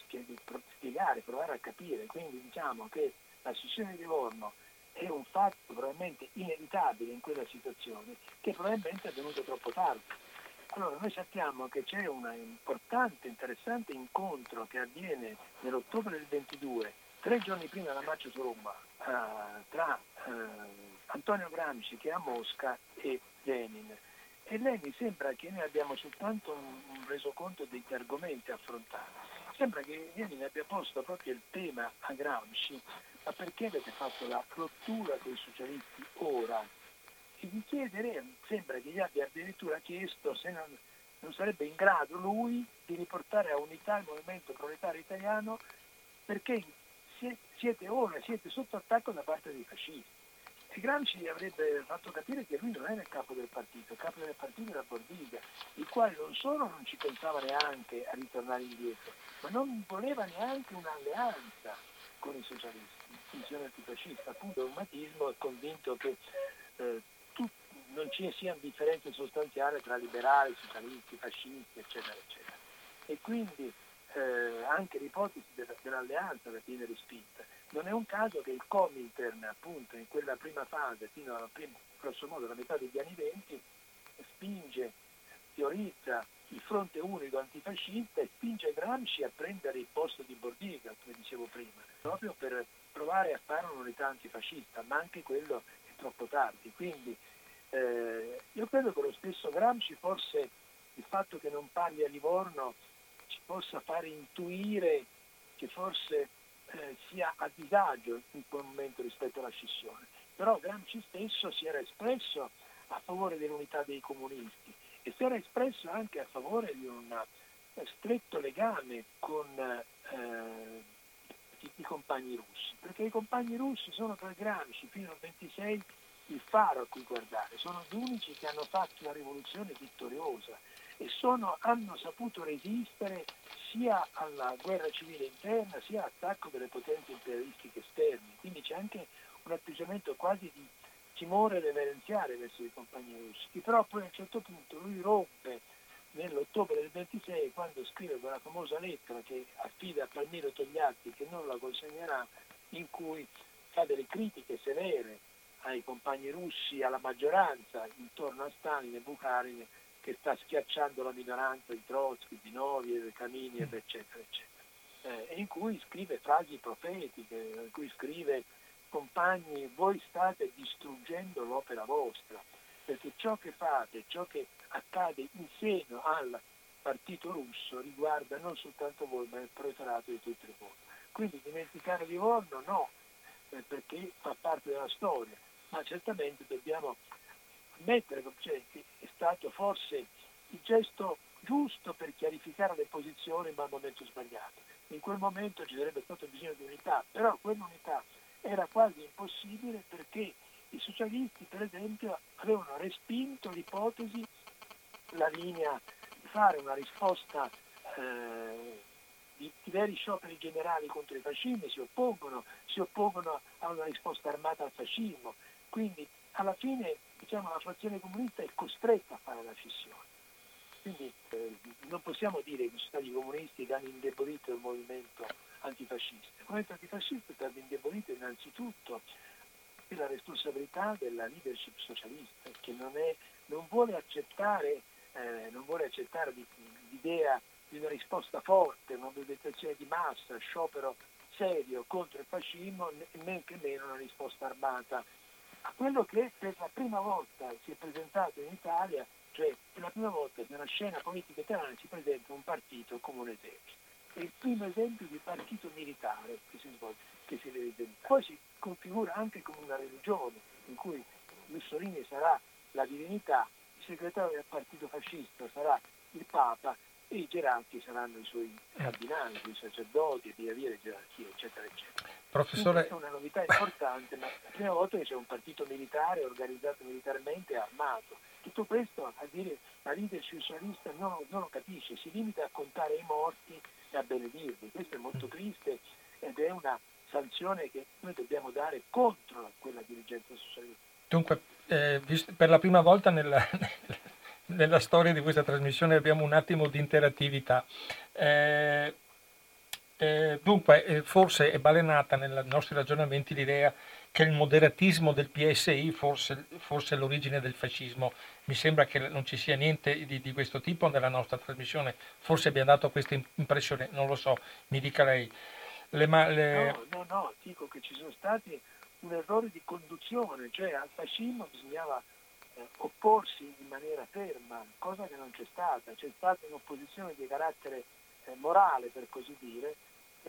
spiegare, provare a capire. Quindi diciamo che la scissione di Livorno è un fatto probabilmente inevitabile in quella situazione che probabilmente è avvenuto troppo tardi. Allora noi sappiamo che c'è un importante, interessante incontro che avviene nell'ottobre del 22, tre giorni prima della marcia su Roma, eh, tra eh, Antonio Gramsci che è a Mosca e Lenin. E lei mi sembra che noi abbiamo soltanto un, un resoconto degli argomenti affrontati. Sembra che Lenin abbia posto proprio il tema a Gramsci, ma perché avete fatto la rottura con i socialisti ora? E di chiedere, sembra che gli abbia addirittura chiesto se non, non sarebbe in grado lui di riportare a unità il movimento proletario italiano perché siete ora, siete sotto attacco da parte dei fascisti. E Gramsci avrebbe fatto capire che lui non era il capo del partito, il capo del partito era Bordiga, il quale non solo non ci pensava neanche a ritornare indietro, ma non voleva neanche un'alleanza con i socialisti, visione antifascista, appunto un matismo è convinto che eh, tu, non ci siano differenze sostanziali tra liberali, socialisti, fascisti, eccetera, eccetera. E quindi eh, anche l'ipotesi dell'alleanza viene respinta. Non è un caso che il Comintern, appunto, in quella prima fase, fino alla prima, grosso modo alla metà degli anni venti, spinge, teorizza il fronte unico antifascista e spinge Gramsci a prendere il posto di Bordiga, come dicevo prima, proprio per provare a fare un'unità antifascista, ma anche quello è troppo tardi. Quindi eh, io credo che lo stesso Gramsci forse il fatto che non parli a Livorno ci possa fare intuire che forse eh, sia a disagio in quel momento rispetto alla scissione. Però Gramsci stesso si era espresso a favore dell'unità dei comunisti e si era espresso anche a favore di un eh, stretto legame con eh, i, i, compagni russi, perché i compagni russi sono per Gramsci fino al 26 il faro a cui guardare, sono gli unici che hanno fatto una rivoluzione vittoriosa e sono, hanno saputo resistere sia alla guerra civile interna sia all'attacco delle potenze imperialistiche esterne. Quindi c'è anche un atteggiamento quasi di timore reverenziale verso i compagni russi. Però poi a un certo punto lui rompe nell'ottobre del 26 quando scrive quella famosa lettera che affida a Palmiro Togliatti che non la consegnerà in cui fa delle critiche severe ai compagni russi, alla maggioranza intorno a Stalin e Bukharin che sta schiacciando la minoranza di Trotsky, di Noviev, Kameniev, mm. eccetera, eccetera. Eh, in cui scrive frasi profetiche, in cui scrive compagni, voi state distruggendo l'opera vostra, perché ciò che fate, ciò che accade in seno al partito russo riguarda non soltanto voi, ma il proletariato di tutto il mondo. Quindi dimenticare Livorno no, eh, perché fa parte della storia, ma certamente dobbiamo ammettere cioè, che è stato forse il gesto giusto per chiarificare le posizioni ma al momento sbagliato. In quel momento ci sarebbe stato bisogno di unità, però quell'unità era quasi impossibile perché i socialisti per esempio avevano respinto l'ipotesi, la linea di fare una risposta eh, di, di veri scioperi generali contro i fascismi, si oppongono, si oppongono a una risposta armata al fascismo. Quindi alla fine diciamo, la frazione comunista è costretta a fare la scissione. Quindi eh, non possiamo dire che sono stati i comunisti che hanno indebolito il movimento antifascista. Il movimento antifascista è stato indebolito innanzitutto per la responsabilità della leadership socialista che non, è, non vuole accettare, eh, non vuole accettare l'idea di una risposta forte, una mobilitazione di massa, sciopero serio contro il fascismo, men che meno una risposta armata a quello che per la prima volta si è presentato in Italia, cioè per la prima volta nella scena politica italiana si presenta un partito come un esercito. È il primo esempio di partito militare che si svolge, che si realizza. Poi si configura anche come una religione, in cui Mussolini sarà la divinità, il segretario del partito fascista sarà il Papa e i gerarchi saranno i suoi cardinali, i sacerdoti e via via le gerarchie, eccetera, eccetera.
Professore...
È una novità importante, ma è la prima volta che c'è un partito militare organizzato militarmente e armato. Tutto questo, a dire la leadership socialista non, non lo capisce, si limita a contare i morti e a benedirli. Questo è molto triste ed è una sanzione che noi dobbiamo dare contro quella dirigenza socialista.
Dunque, eh, per la prima volta nella, nella, storia di questa trasmissione abbiamo un attimo di interattività. Eh, eh, dunque, eh, forse è balenata nei nostri ragionamenti l'idea che il moderatismo del PSI fosse, fosse l'origine del fascismo. Mi sembra che non ci sia niente di, di, questo tipo nella nostra trasmissione, forse abbiamo dato questa impressione, non lo so, mi dica lei.
Le, le... No, no, no, dico che ci sono stati un errore di conduzione, cioè al fascismo bisognava eh, opporsi in maniera ferma, cosa che non c'è stata, c'è stata un'opposizione di carattere eh, morale per così dire,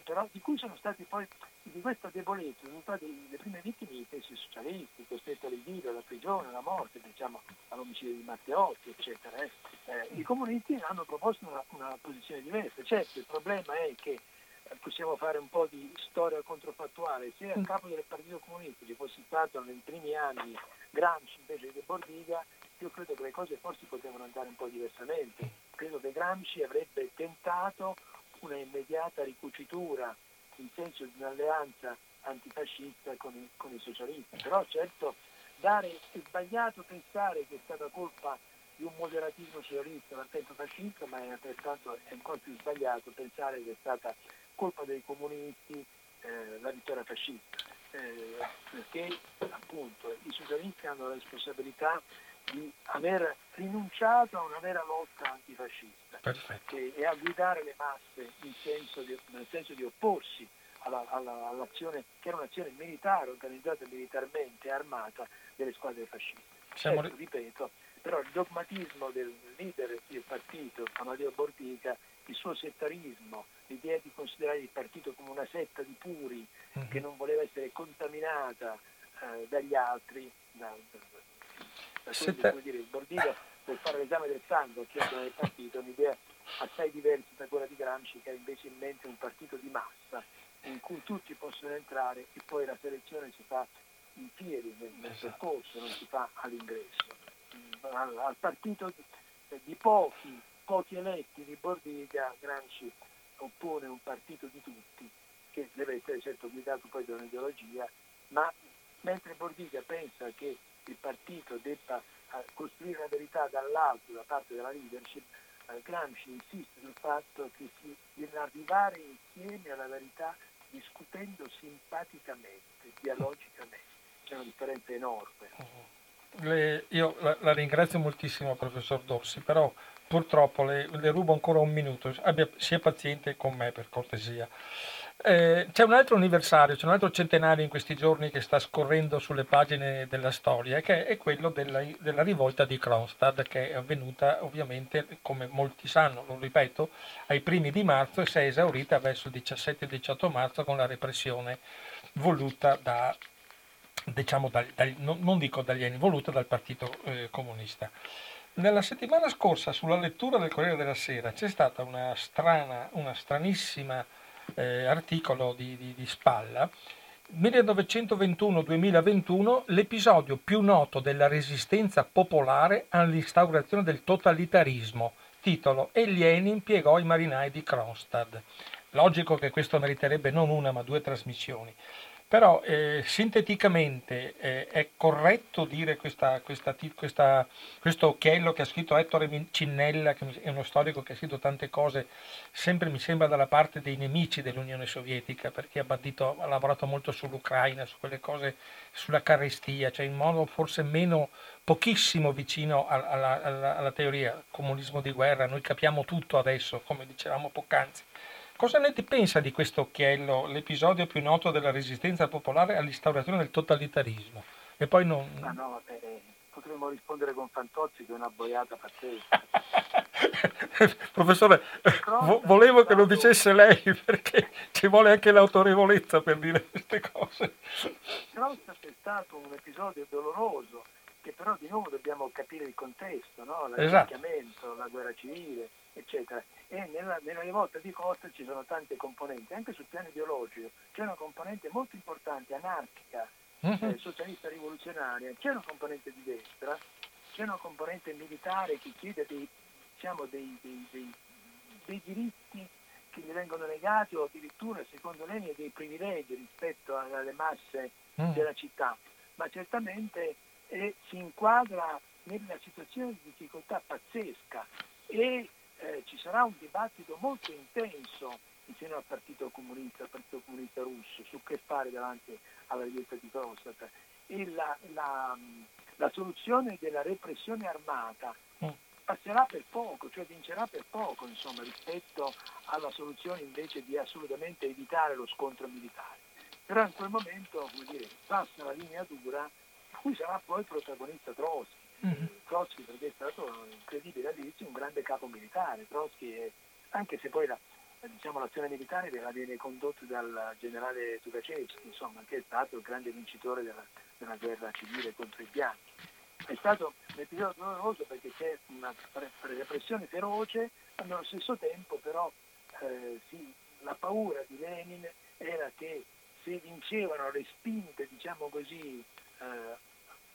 però di cui sono stati poi, di questa debolezza sono stati le prime vittime i stessi socialisti, costretti all'esilio, alla prigione, alla morte, pensiamo all'omicidio di Matteotti, eccetera. Eh. Eh, I comunisti hanno proposto una, una, posizione diversa. Certo, il problema è che possiamo fare un po' di storia controfattuale, se a capo del Partito Comunista ci fosse stato nei primi anni Gramsci invece di Bordiga, io credo che le cose forse potevano andare un po' diversamente. Credo che Gramsci avrebbe tentato una immediata ricucitura in senso di un'alleanza antifascista con i, con i socialisti. Però certo dare, è sbagliato pensare che è stata colpa di un moderatismo socialista l'attento fascista, ma è altrettanto è ancora più sbagliato pensare che è stata colpa dei comunisti eh, la vittoria fascista, eh, perché appunto i socialisti hanno la responsabilità di aver rinunciato a una vera lotta antifascista che, e a guidare le masse senso di, nel senso di opporsi alla, alla, all'azione che era un'azione militare, organizzata militarmente, armata delle squadre fasciste. Siamo... Certo, ripeto, però il dogmatismo del leader del partito, Amadeo Bordica, il suo settarismo, l'idea di considerare il partito come una setta di puri mm-hmm. che non voleva essere contaminata eh, dagli altri, da, quindi, come dire, il Bordiga per fare l'esame del sangue chiedere del partito, un'idea assai diversa da quella di Gramsci che ha invece in mente un partito di massa in cui tutti possono entrare e poi la selezione si fa in piedi nel, nel esatto. percorso, non si fa all'ingresso. Al, al partito di, di, pochi, pochi eletti di Bordiga Gramsci oppone un partito di tutti che deve essere certo guidato poi da un'ideologia, ma mentre Bordiga pensa che il partito debba eh, costruire la verità dall'alto, da parte della leadership, eh, Gramsci insiste sul fatto che si deve arrivare insieme alla verità discutendo simpaticamente, dialogicamente. C'è una differenza enorme.
Le, io la, la, ringrazio moltissimo, professor Dorsi, però purtroppo le, le rubo ancora un minuto. Abbia, sia paziente con me, per cortesia. Eh, c'è un altro anniversario, c'è un altro centenario in questi giorni che sta scorrendo sulle pagine della storia, che è quello della, della rivolta di Kronstadt, che è avvenuta ovviamente, come molti sanno, lo ripeto, ai primi di marzo e si è esaurita verso il 17-18 marzo con la repressione voluta da, diciamo, da, da, non dico dagli anni, voluta dal Partito eh, Comunista. Nella settimana scorsa, sulla lettura del Corriere della Sera, c'è stata una strana, una stranissima eh, articolo di, di, di Spalla, 1921-2021 l'episodio più noto della resistenza popolare all'instaurazione del totalitarismo, titolo E Lenin impiegò i marinai di Kronstadt. Logico che questo meriterebbe non una ma due trasmissioni. Però eh, sinteticamente eh, è corretto dire questa, questa, questa, questo occhiello che ha scritto Ettore Cinnella, che è uno storico che ha scritto tante cose, sempre mi sembra dalla parte dei nemici dell'Unione Sovietica, perché ha, bandito, ha lavorato molto sull'Ucraina, su quelle cose, sulla carestia, cioè in modo forse meno, pochissimo vicino alla, alla, alla teoria comunismo di guerra. Noi capiamo tutto adesso, come dicevamo poc'anzi. Cosa ne pensa di questo occhiello, l'episodio più noto della resistenza popolare all'instaurazione del totalitarismo? E poi non...
Ma no, vabbè, potremmo rispondere con Fantozzi che è una boiata pazzesca.
Professore, vo- volevo che lo dicesse lei perché ci vuole anche l'autorevolezza per dire queste cose.
Crosta è stato un episodio doloroso che però di nuovo dobbiamo capire il contesto, no?
esatto.
la guerra civile, eccetera e nella, nella rivolta di Costa ci sono tante componenti, anche sul piano ideologico c'è una componente molto importante, anarchica, uh-huh. eh, socialista rivoluzionaria, c'è una componente di destra, c'è una componente militare che chiede dei, diciamo, dei, dei, dei, diritti che gli vengono negati o addirittura secondo lei dei privilegi rispetto alle masse uh-huh. della città, ma certamente eh, si inquadra nella situazione di difficoltà pazzesca e eh, ci sarà un dibattito molto intenso insieme al Partito Comunista, al Partito Comunista Russo, su che fare davanti alla richiesta di Prostata. E la, la, la, soluzione della repressione armata mm. passerà per poco, cioè vincerà per poco insomma, rispetto alla soluzione invece di assolutamente evitare lo scontro militare. Però in quel momento dire, passa la linea dura, a cui sarà poi protagonista Trotsky mm-hmm. Trotsky perché è stato incredibile all'inizio un grande capo militare. Trotsky è, anche se poi la, diciamo, l'azione militare viene condotta dal generale Tukhachevsky, insomma, che è stato il grande vincitore della, della guerra civile contro i bianchi. È stato un episodio doloroso perché c'è una repressione feroce, ma nello stesso tempo però eh, sì, la paura di Lenin era che se vincevano le spinte, diciamo così, eh,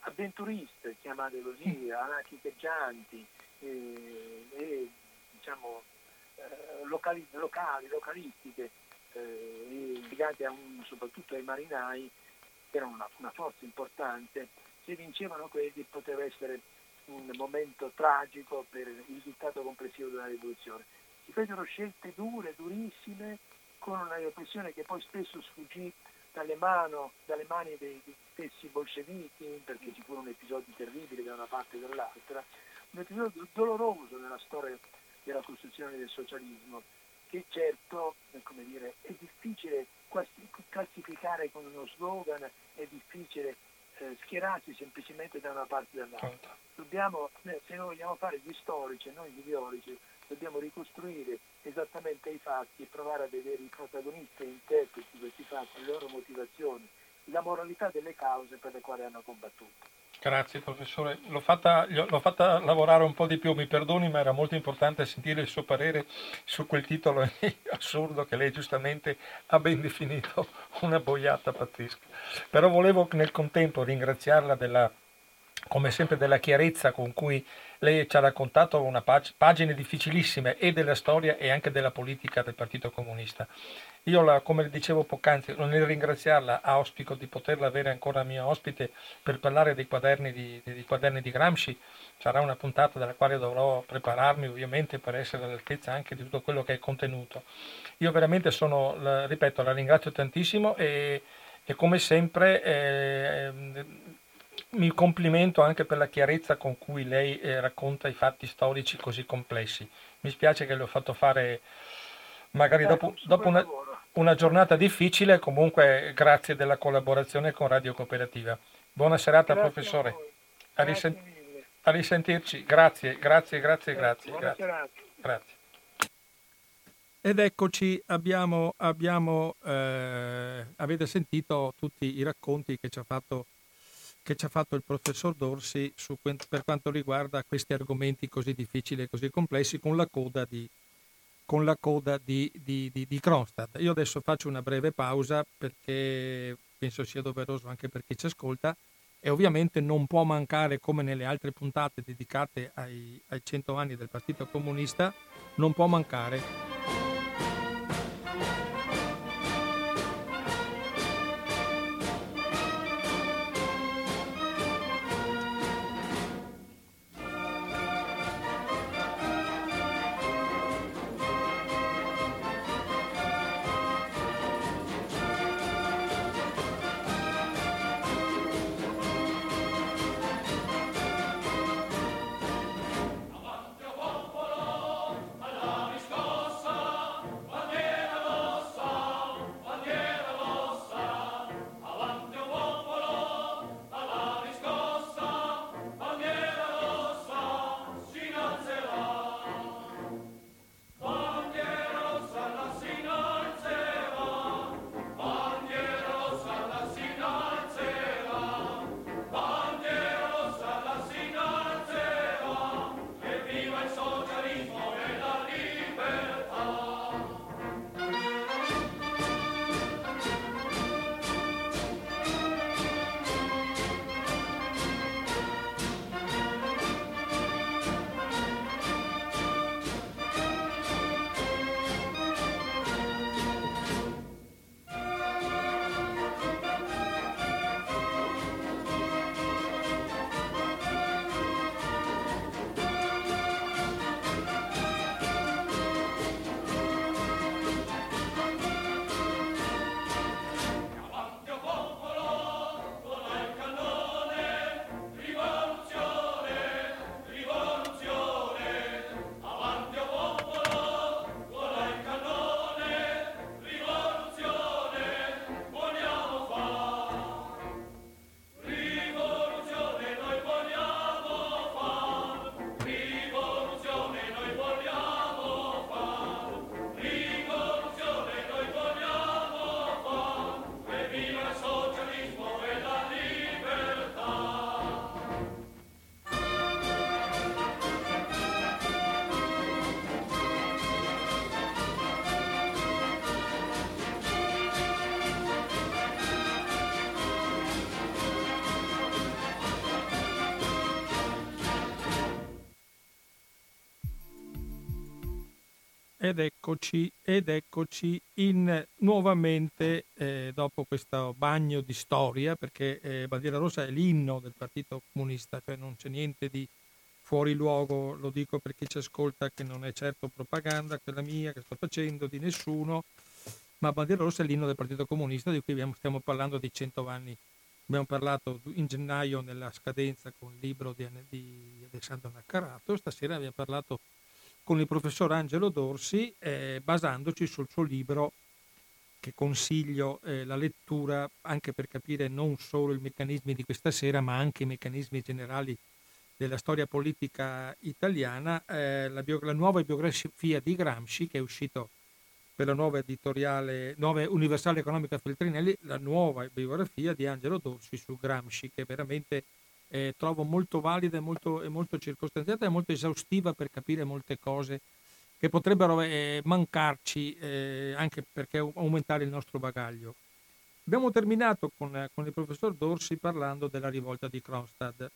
avventuriste, chiamate così, anarchicheggianti eh, e diciamo, eh, locali, locali, localistiche, eh, legate un, soprattutto ai marinai, che erano una, una forza importante, se vincevano quelli poteva essere un momento tragico per il risultato complessivo della rivoluzione. Si fecero scelte dure, durissime, con una repressione che poi spesso sfuggì dalle, mano, dalle mani dei, dei, stessi bolscevichi, perché ci furono episodi terribili da una parte e dall'altra, un episodio doloroso nella storia della costruzione del socialismo, che certo dire, è difficile classificare con uno slogan, è difficile eh, schierarsi semplicemente da una parte o dall'altra. Dobbiamo, eh, se noi vogliamo fare gli storici, noi gli ideologi, dobbiamo ricostruire esattamente i fatti e provare a vedere i protagonisti e interpreti di questi fatti, le loro motivazioni, la moralità delle cause per le quali hanno combattuto.
Grazie professore, l'ho fatta, l'ho fatta, lavorare un po' di più, mi perdoni, ma era molto importante sentire il suo parere su quel titolo assurdo che lei giustamente ha ben definito una boiata pazzesca. Però volevo nel contempo ringraziarla della, come sempre della chiarezza con cui lei ci ha raccontato una pag- pagine difficilissime e della storia e anche della politica del Partito Comunista. Io, la, come dicevo poc'anzi, nel ringraziarla, auspico di poterla avere ancora mia ospite per parlare dei quaderni di, dei quaderni di Gramsci. Sarà una puntata dalla quale dovrò prepararmi ovviamente per essere all'altezza anche di tutto quello che è contenuto. Io veramente sono, ripeto, la ringrazio tantissimo e, e come sempre eh, mi complimento anche per la chiarezza con cui lei eh, racconta i fatti storici così complessi. Mi spiace che le ho fatto fare magari dopo, dopo una, una, giornata difficile, comunque grazie della collaborazione con Radio Cooperativa. Buona serata grazie professore. A, a, risent- a, risentirci, grazie, grazie, grazie, grazie. grazie. grazie.
Ed eccoci, abbiamo, abbiamo eh, avete sentito tutti i racconti che ci ha fatto che ci ha fatto il professor Dorsi su, per quanto riguarda questi argomenti così difficili e così complessi con la coda di, la coda di, di, di Kronstadt. Io adesso faccio una breve pausa perché penso sia doveroso anche per chi ci ascolta e ovviamente non può mancare come nelle altre puntate dedicate ai, ai 100 anni del Partito Comunista, non può mancare
eccoci, ed eccoci in, nuovamente eh, dopo questo bagno di storia, perché eh, Bandiera Rossa è l'inno del Partito Comunista, cioè non c'è niente di fuori luogo, lo dico per chi ci ascolta che non è certo propaganda, quella mia che sto facendo, di nessuno, ma Bandiera Rossa è l'inno del Partito Comunista di cui stiamo parlando di cento anni. Abbiamo parlato in gennaio nella scadenza con il libro di, di Alessandro Naccarato, stasera abbiamo parlato con il professor Angelo Dorsi, eh, basandoci sul suo libro che consiglio eh, la lettura anche per capire non solo i meccanismi di questa sera, ma anche i meccanismi generali della storia politica italiana, eh, la, bio- la, nuova biografia di Gramsci che è uscito per la nuova editoriale, nuova Universale Economica Feltrinelli, la nuova biografia di Angelo Dorsi su Gramsci che veramente eh, trovo molto valida e molto, e molto circostanziata e molto esaustiva per capire molte cose che potrebbero eh, mancarci eh, anche perché aumentare il nostro bagaglio. Abbiamo terminato con, con, il professor Dorsi parlando della rivolta di Kronstadt,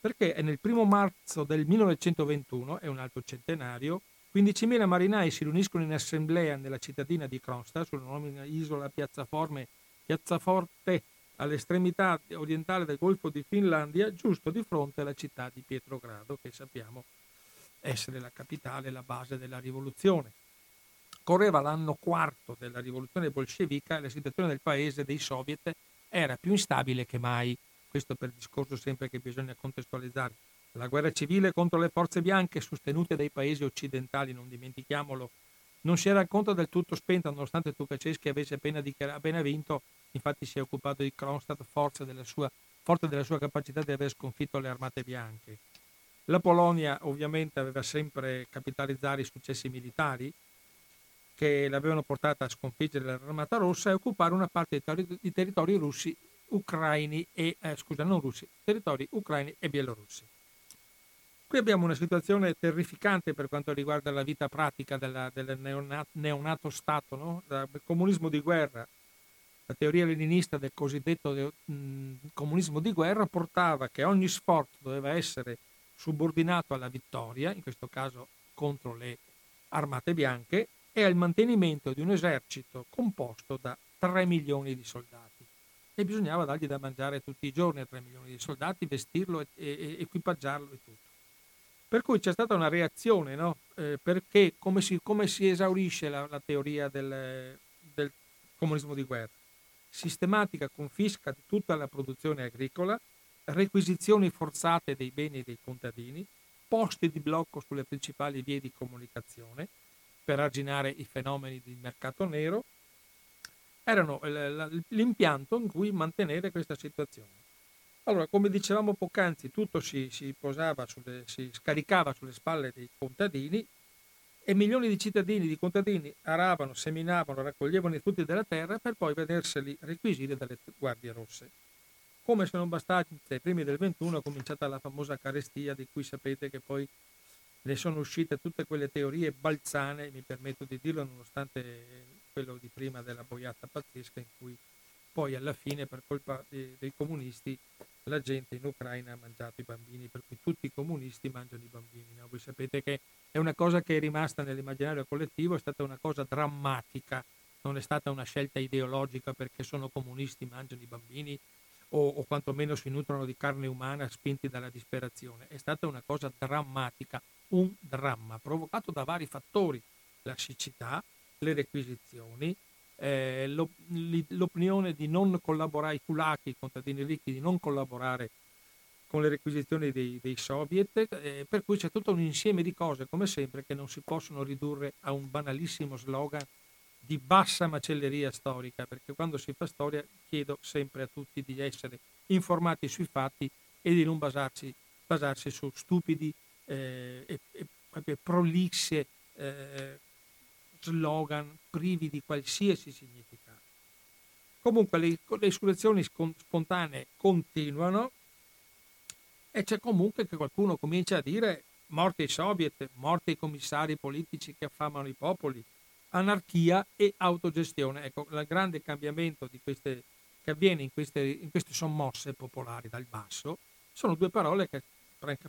perché è nel primo marzo del 1921, è un altro centenario, 15.000 marinai si riuniscono in assemblea nella cittadina di Kronstadt, sulla nomina isola Piazzaforme, Piazzaforte all'estremità orientale del Golfo di Finlandia, giusto di fronte alla città di Pietrogrado, che sappiamo essere la capitale, la base della rivoluzione. Correva l'anno quarto della rivoluzione bolscevica e la situazione del paese dei soviet era più instabile che mai. Questo per il discorso sempre che bisogna contestualizzare. La guerra civile contro le forze bianche sostenute dai paesi occidentali, non dimentichiamolo, non si era ancora del tutto spenta nonostante Tukaceschi avesse appena, appena vinto infatti si è occupato di Kronstadt forte della, sua, forte della sua capacità di aver sconfitto le armate bianche. La Polonia ovviamente aveva sempre capitalizzare i successi militari che l'avevano portata a sconfiggere l'armata rossa e occupare una parte di, ter- di territori russi, ucraini e, eh, scusa, non russi, territori ucraini e bielorussi. Qui abbiamo una situazione terrificante per quanto riguarda la vita pratica della, del neonato, neonato Stato, no? il comunismo di guerra, la teoria leninista del cosiddetto mh, comunismo di guerra portava che ogni sforzo doveva essere subordinato alla vittoria, in questo caso contro le armate bianche, e al mantenimento di un esercito composto da 3 milioni di soldati. E bisognava dargli da mangiare tutti i giorni a 3 milioni di soldati, vestirlo e, e equipaggiarlo e tutto. Per cui c'è stata una reazione, no? eh, perché come si, come si, esaurisce la, la teoria del, del comunismo di guerra? sistematica confisca di tutta la produzione agricola, requisizioni forzate dei beni dei contadini, posti di blocco sulle principali vie di comunicazione per arginare i fenomeni di mercato nero, erano l'impianto in cui mantenere questa situazione. Allora, come dicevamo poc'anzi, tutto si, si, sulle, si scaricava sulle spalle dei contadini e milioni di cittadini, di contadini aravano, seminavano, raccoglievano i frutti della terra per poi vederseli requisire dalle guardie rosse. Come se non bastasse, ai primi del 21 è cominciata la famosa carestia di cui sapete che poi ne sono uscite tutte quelle teorie balzane, mi permetto di dirlo nonostante quello di prima della boiata pazzesca in cui poi alla fine per colpa dei comunisti la gente in Ucraina ha mangiato i bambini, per cui tutti i comunisti mangiano i bambini. No? Voi sapete che è una cosa che è rimasta nell'immaginario collettivo, è stata una cosa drammatica, non è stata una scelta ideologica perché sono comunisti, mangiano i bambini o, o quantomeno si nutrono di carne umana spinti dalla disperazione. È stata una cosa drammatica, un dramma provocato da vari fattori, la siccità, le requisizioni, eh, l'opinione di non collaborare, i kulaki, i contadini ricchi, di non collaborare con le requisizioni dei, dei soviet, eh, per cui c'è tutto un insieme di cose, come sempre, che non si possono ridurre a un banalissimo slogan di bassa macelleria storica, perché quando si fa storia chiedo sempre a tutti di essere informati sui fatti e di non basarsi, basarsi su stupidi eh, e, e prolisse eh, slogan privi di qualsiasi significato. Comunque le, le insurrezioni spontanee continuano e c'è comunque che qualcuno comincia a dire morte ai soviet, morte ai commissari politici che affamano i popoli, anarchia e autogestione. Ecco, il grande cambiamento queste, che avviene in queste, in queste, sommosse popolari dal basso sono due parole che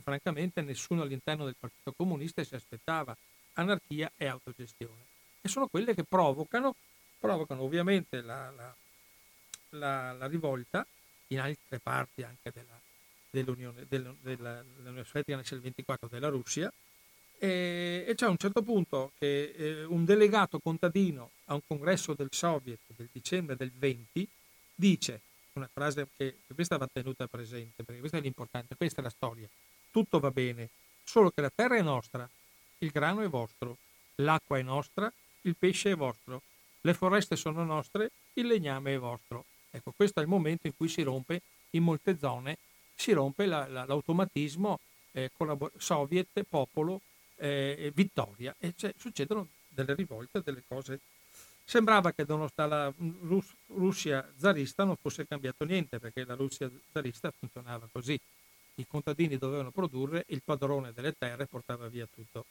francamente nessuno all'interno del Partito Comunista si aspettava. anarchia e autogestione. E sono quelle che provocano, provocano ovviamente la, la, la, la rivolta in altre parti anche della, dell'Unione, della, dell'Unione Sovietica nel 24 della Russia, e, e c'è un certo punto che eh, un delegato contadino a un congresso del Soviet del dicembre del 20 dice una frase che, che questa va tenuta presente, perché questa è l'importante, questa è la storia. Tutto va bene, solo che la terra è nostra, il grano è vostro, l'acqua è nostra, il pesce è vostro, le foreste sono nostre, il legname è vostro. Ecco, questo è il momento in cui si rompe in molte zone, si rompe la, la, l'automatismo eh, collabor- soviet, popolo, eh, vittoria e cioè, succedono delle rivolte, delle cose. Sembrava che dalla Rus- Russia zarista non fosse cambiato niente perché la Russia zarista funzionava così. I contadini dovevano produrre, il padrone delle terre portava via tutto.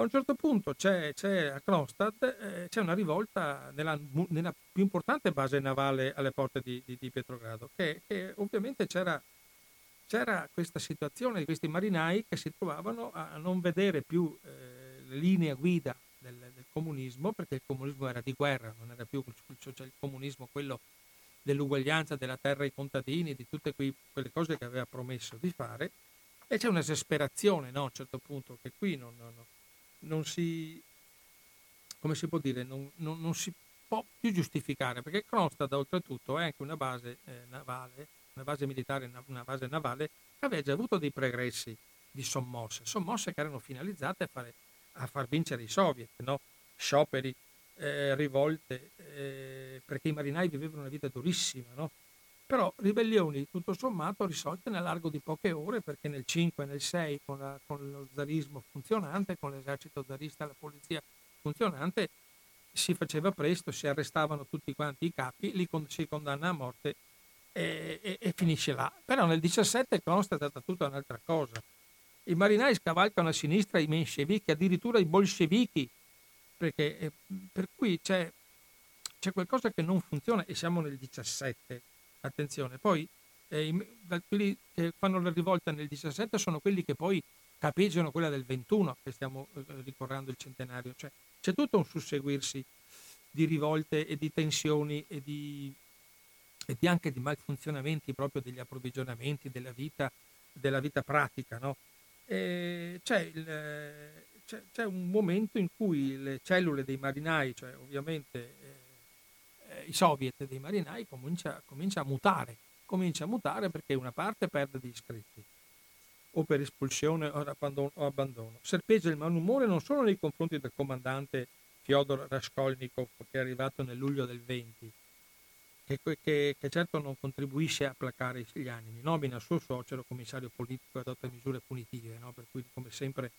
A un certo punto c'è, c'è a Kronstadt eh, c'è una rivolta nella, nella, più importante base navale alle porte di, di, di Pietrogrado, che, che ovviamente c'era c'era questa situazione di questi marinai che si trovavano a non vedere più eh, le linee guida del, del, comunismo, perché il comunismo era di guerra, non era più il, il comunismo quello dell'uguaglianza della terra ai contadini, di tutte quei, quelle cose che aveva promesso di fare, e c'è un'esasperazione no, a un certo punto che qui non, non, non si, come si può dire, non, non, si può più giustificare, perché Kronstadt oltretutto è anche una base eh, navale una base militare, una base navale, aveva già avuto dei progressi di sommosse, sommosse che erano finalizzate a, fare, a far vincere i soviet, no? scioperi, eh, rivolte, eh, perché i marinai vivevano una vita durissima, no? Però ribellioni tutto sommato risolte nell'arco di poche ore perché nel 5 e nel 6 con, la, con lo zarismo funzionante, con l'esercito zarista e la polizia funzionante, si faceva presto, si arrestavano tutti quanti i capi, li si condanna a morte e, e, e finisce là. Però nel 17 consta stata tutta un'altra cosa. I marinai scavalcano a sinistra i menscevichi, addirittura i bolscevichi, perché eh, per cui c'è, c'è, qualcosa che non funziona e siamo nel 17. Attenzione, poi eh, quelli che fanno la rivolta nel 17 sono quelli che poi capeggiano quella del 21, che stiamo eh, ricordando il centenario. Cioè, c'è tutto un susseguirsi di rivolte e di tensioni e di e di anche di malfunzionamenti proprio degli approvvigionamenti della vita, della vita pratica. No? C'è, il, c'è, c'è, un momento in cui le cellule dei marinai, cioè ovviamente eh, eh, i soviet dei marinai, comincia, comincia, a mutare, comincia a mutare perché una parte perde di iscritti o per espulsione o abbandono, o abbandono. Serpeggia il malumore non solo nei confronti del comandante Fyodor Raskolnikov che è arrivato nel luglio del 20, che, che, che, certo non contribuisce a placare gli animi, nomina il suo suocero commissario politico e adotta misure punitive, no? per cui come sempre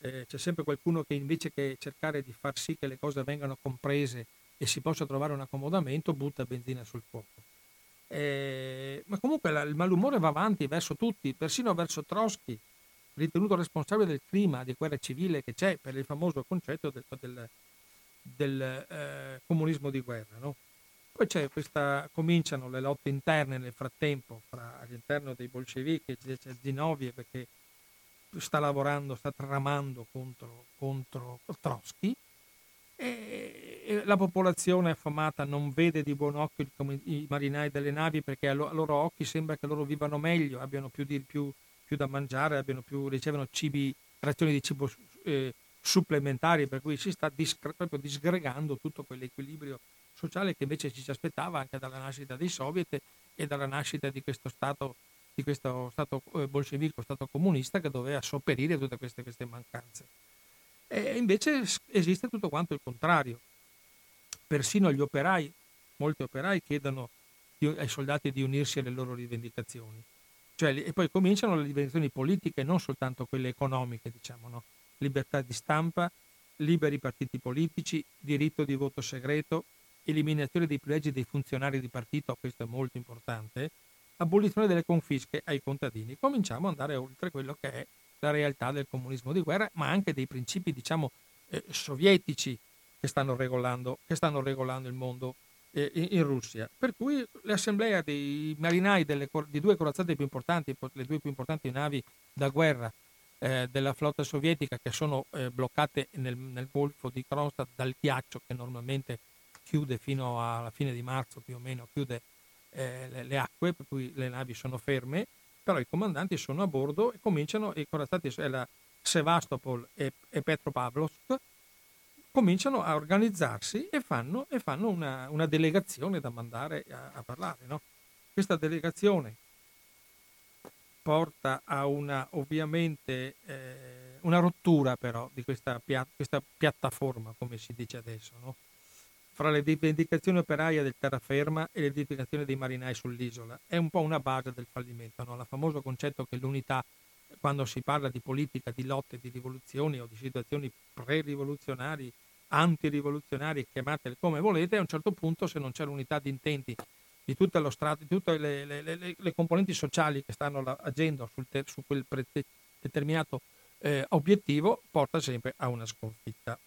eh, c'è sempre qualcuno che invece che cercare di far sì che le cose vengano comprese e si possa trovare un accomodamento, butta benzina sul fuoco. Eh, ma comunque la, il malumore va avanti verso tutti, persino verso Trotsky, ritenuto responsabile del clima di guerra civile che c'è per il famoso concetto del, del, del eh, comunismo di guerra. No? Poi c'è questa, cominciano le lotte interne nel frattempo fra, all'interno dei bolscevichi, c'è Zinoviev che sta lavorando, sta tramando contro, contro Trotsky e, la popolazione affamata non vede di buon occhio i, marinai delle navi perché a, lo, a, loro occhi sembra che loro vivano meglio, abbiano più, di, più, più da mangiare, più, ricevono cibi, razioni di cibo eh, supplementari, per cui si sta discre- proprio disgregando tutto quell'equilibrio sociale che invece ci si aspettava anche dalla nascita dei soviet e dalla nascita di questo Stato, di questo stato eh, bolscevico, Stato comunista che doveva sopperire tutte queste, queste mancanze. E invece esiste tutto quanto il contrario. Persino gli operai, molti operai chiedono ai soldati di unirsi alle loro rivendicazioni. Cioè, e poi cominciano le rivendicazioni politiche, non soltanto quelle economiche, diciamo, no? libertà di stampa, liberi partiti politici, diritto di voto segreto, eliminazione dei privilegi dei funzionari di partito, questo è molto importante, abolizione delle confische ai contadini. Cominciamo ad andare oltre quello che è la realtà del comunismo di guerra, ma anche dei principi, diciamo, eh, sovietici che stanno, regolando, che stanno regolando il mondo eh, in, in, Russia. Per cui l'assemblea dei marinai delle, di due corazzate più importanti, le due più importanti navi da guerra eh, della flotta sovietica che sono eh, bloccate nel, nel, golfo di Kronstadt dal ghiaccio che normalmente chiude fino alla fine di marzo più o meno, chiude eh, le, le, acque, per cui le navi sono ferme, però i comandanti sono a bordo e cominciano, i corazzati Sevastopol e, e Petropavlovsk, cominciano a organizzarsi e fanno, e fanno una, una, delegazione da mandare a, a parlare. No? Questa delegazione porta a una, ovviamente, eh, una rottura però di questa, pia- questa, piattaforma, come si dice adesso, no? Fra le rivendicazioni operaie del terraferma e le rivendicazioni dei marinai sull'isola. È un po' una base del fallimento, no? il famoso concetto che l'unità, quando si parla di politica, di lotte, di rivoluzioni o di situazioni pre-rivoluzionari, antirivoluzionarie, chiamatele come volete, a un certo punto se non c'è l'unità di intenti di tutto lo strato, di tutte le, le, le, le, componenti sociali che stanno agendo te, su quel pre- determinato eh, obiettivo, porta sempre a una sconfitta.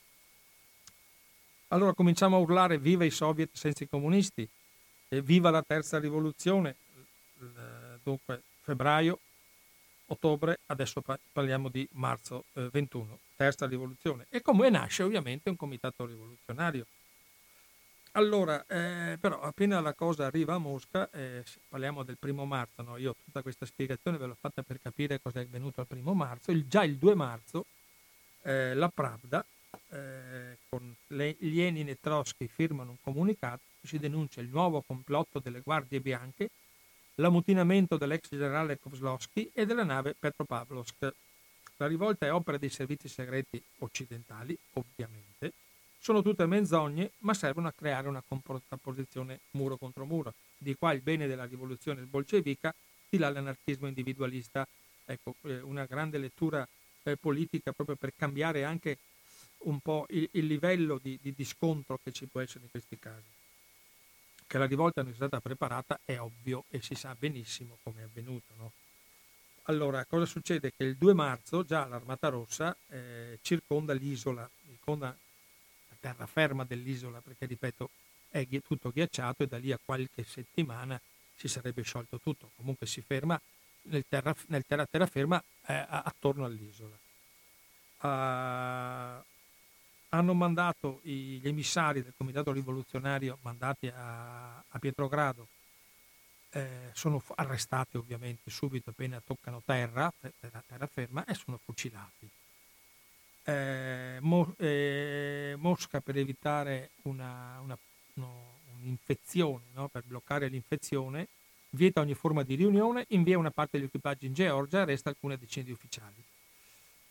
Allora cominciamo a urlare viva i soviet senza i comunisti, viva la terza rivoluzione, dunque febbraio, ottobre, adesso parliamo di marzo eh, 21, terza rivoluzione. E come nasce ovviamente un comitato rivoluzionario allora, eh, però appena la cosa arriva a Mosca, eh, parliamo del primo marzo, no? io tutta questa spiegazione ve l'ho fatta per capire cosa è avvenuto il primo marzo, il, già il 2 marzo eh, la Pravda eh, con le, Lenin e Trotsky firmano un comunicato, si denuncia il nuovo complotto delle guardie bianche, l'ammutinamento dell'ex generale Kozlowski e della nave Petropavlovsk. La rivolta è opera dei servizi segreti occidentali, ovviamente, sono tutte menzogne, ma servono a creare una contrapposizione muro contro muro, di qua il bene della rivoluzione bolscevica, di là l'anarchismo individualista. Ecco, eh, una grande lettura eh, politica proprio per cambiare anche un po' il, il livello di, di, di, scontro che ci può essere in questi casi. Che la rivolta non è stata preparata è ovvio e si sa benissimo come è avvenuto. No? Allora, cosa succede? Che il 2 marzo già l'Armata Rossa eh, circonda l'isola, circonda terraferma dell'isola, perché ripeto è tutto ghiacciato e da lì a qualche settimana si sarebbe sciolto tutto. Comunque si ferma nel, terra, nel terra, terraferma eh, attorno all'isola. Uh, hanno mandato i, gli emissari del Comitato Rivoluzionario mandati a, a Pietrogrado, eh, sono arrestati ovviamente subito appena toccano terra, terraferma, e sono fucilati eh, Mo, eh, Mosca per evitare una, una, no, un'infezione, no? per bloccare l'infezione, vieta ogni forma di riunione, invia una parte degli equipaggi in Georgia arresta alcune decine di ufficiali,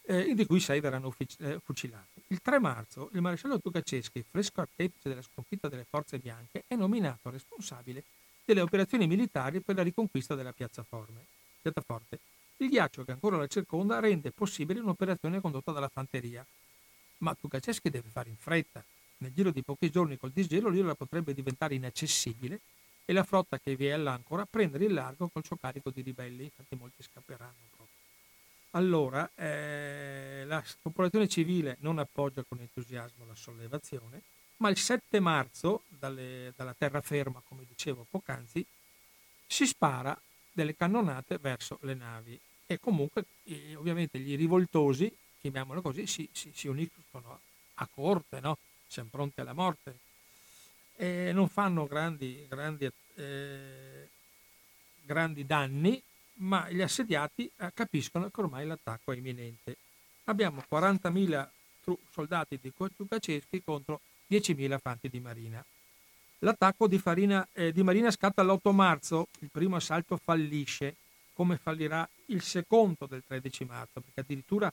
eh, di cui sei verranno eh, fucilati. Il 3 marzo il maresciallo Tukaceschi, fresco artefice della sconfitta delle forze bianche, è nominato responsabile delle operazioni militari per la riconquista della piazzaforte. Il ghiaccio che ancora la circonda rende possibile un'operazione condotta dalla fanteria. Ma Tukaceschi deve fare in fretta. Nel giro di pochi giorni col disgelo l'isola potrebbe diventare inaccessibile e la flotta che vi è all'ancora prendere il largo col suo carico di ribelli, infatti molti scapperanno. Allora, eh, la popolazione civile non appoggia con entusiasmo la sollevazione, ma il 7 marzo, dalle, dalla terraferma, come dicevo poc'anzi, si spara delle cannonate verso le navi e comunque eh, ovviamente gli rivoltosi, chiamiamolo così, si, si, si uniscono a corte, no? siamo pronti alla morte e non fanno grandi, grandi, eh, grandi danni, ma gli assediati eh, capiscono che ormai l'attacco è imminente. Abbiamo 40.000 soldati di Tukaceschi contro 10.000 fanti di marina. L'attacco di, farina, eh, di marina scatta l'8 marzo, il primo assalto fallisce, come fallirà il secondo del 13 marzo, perché addirittura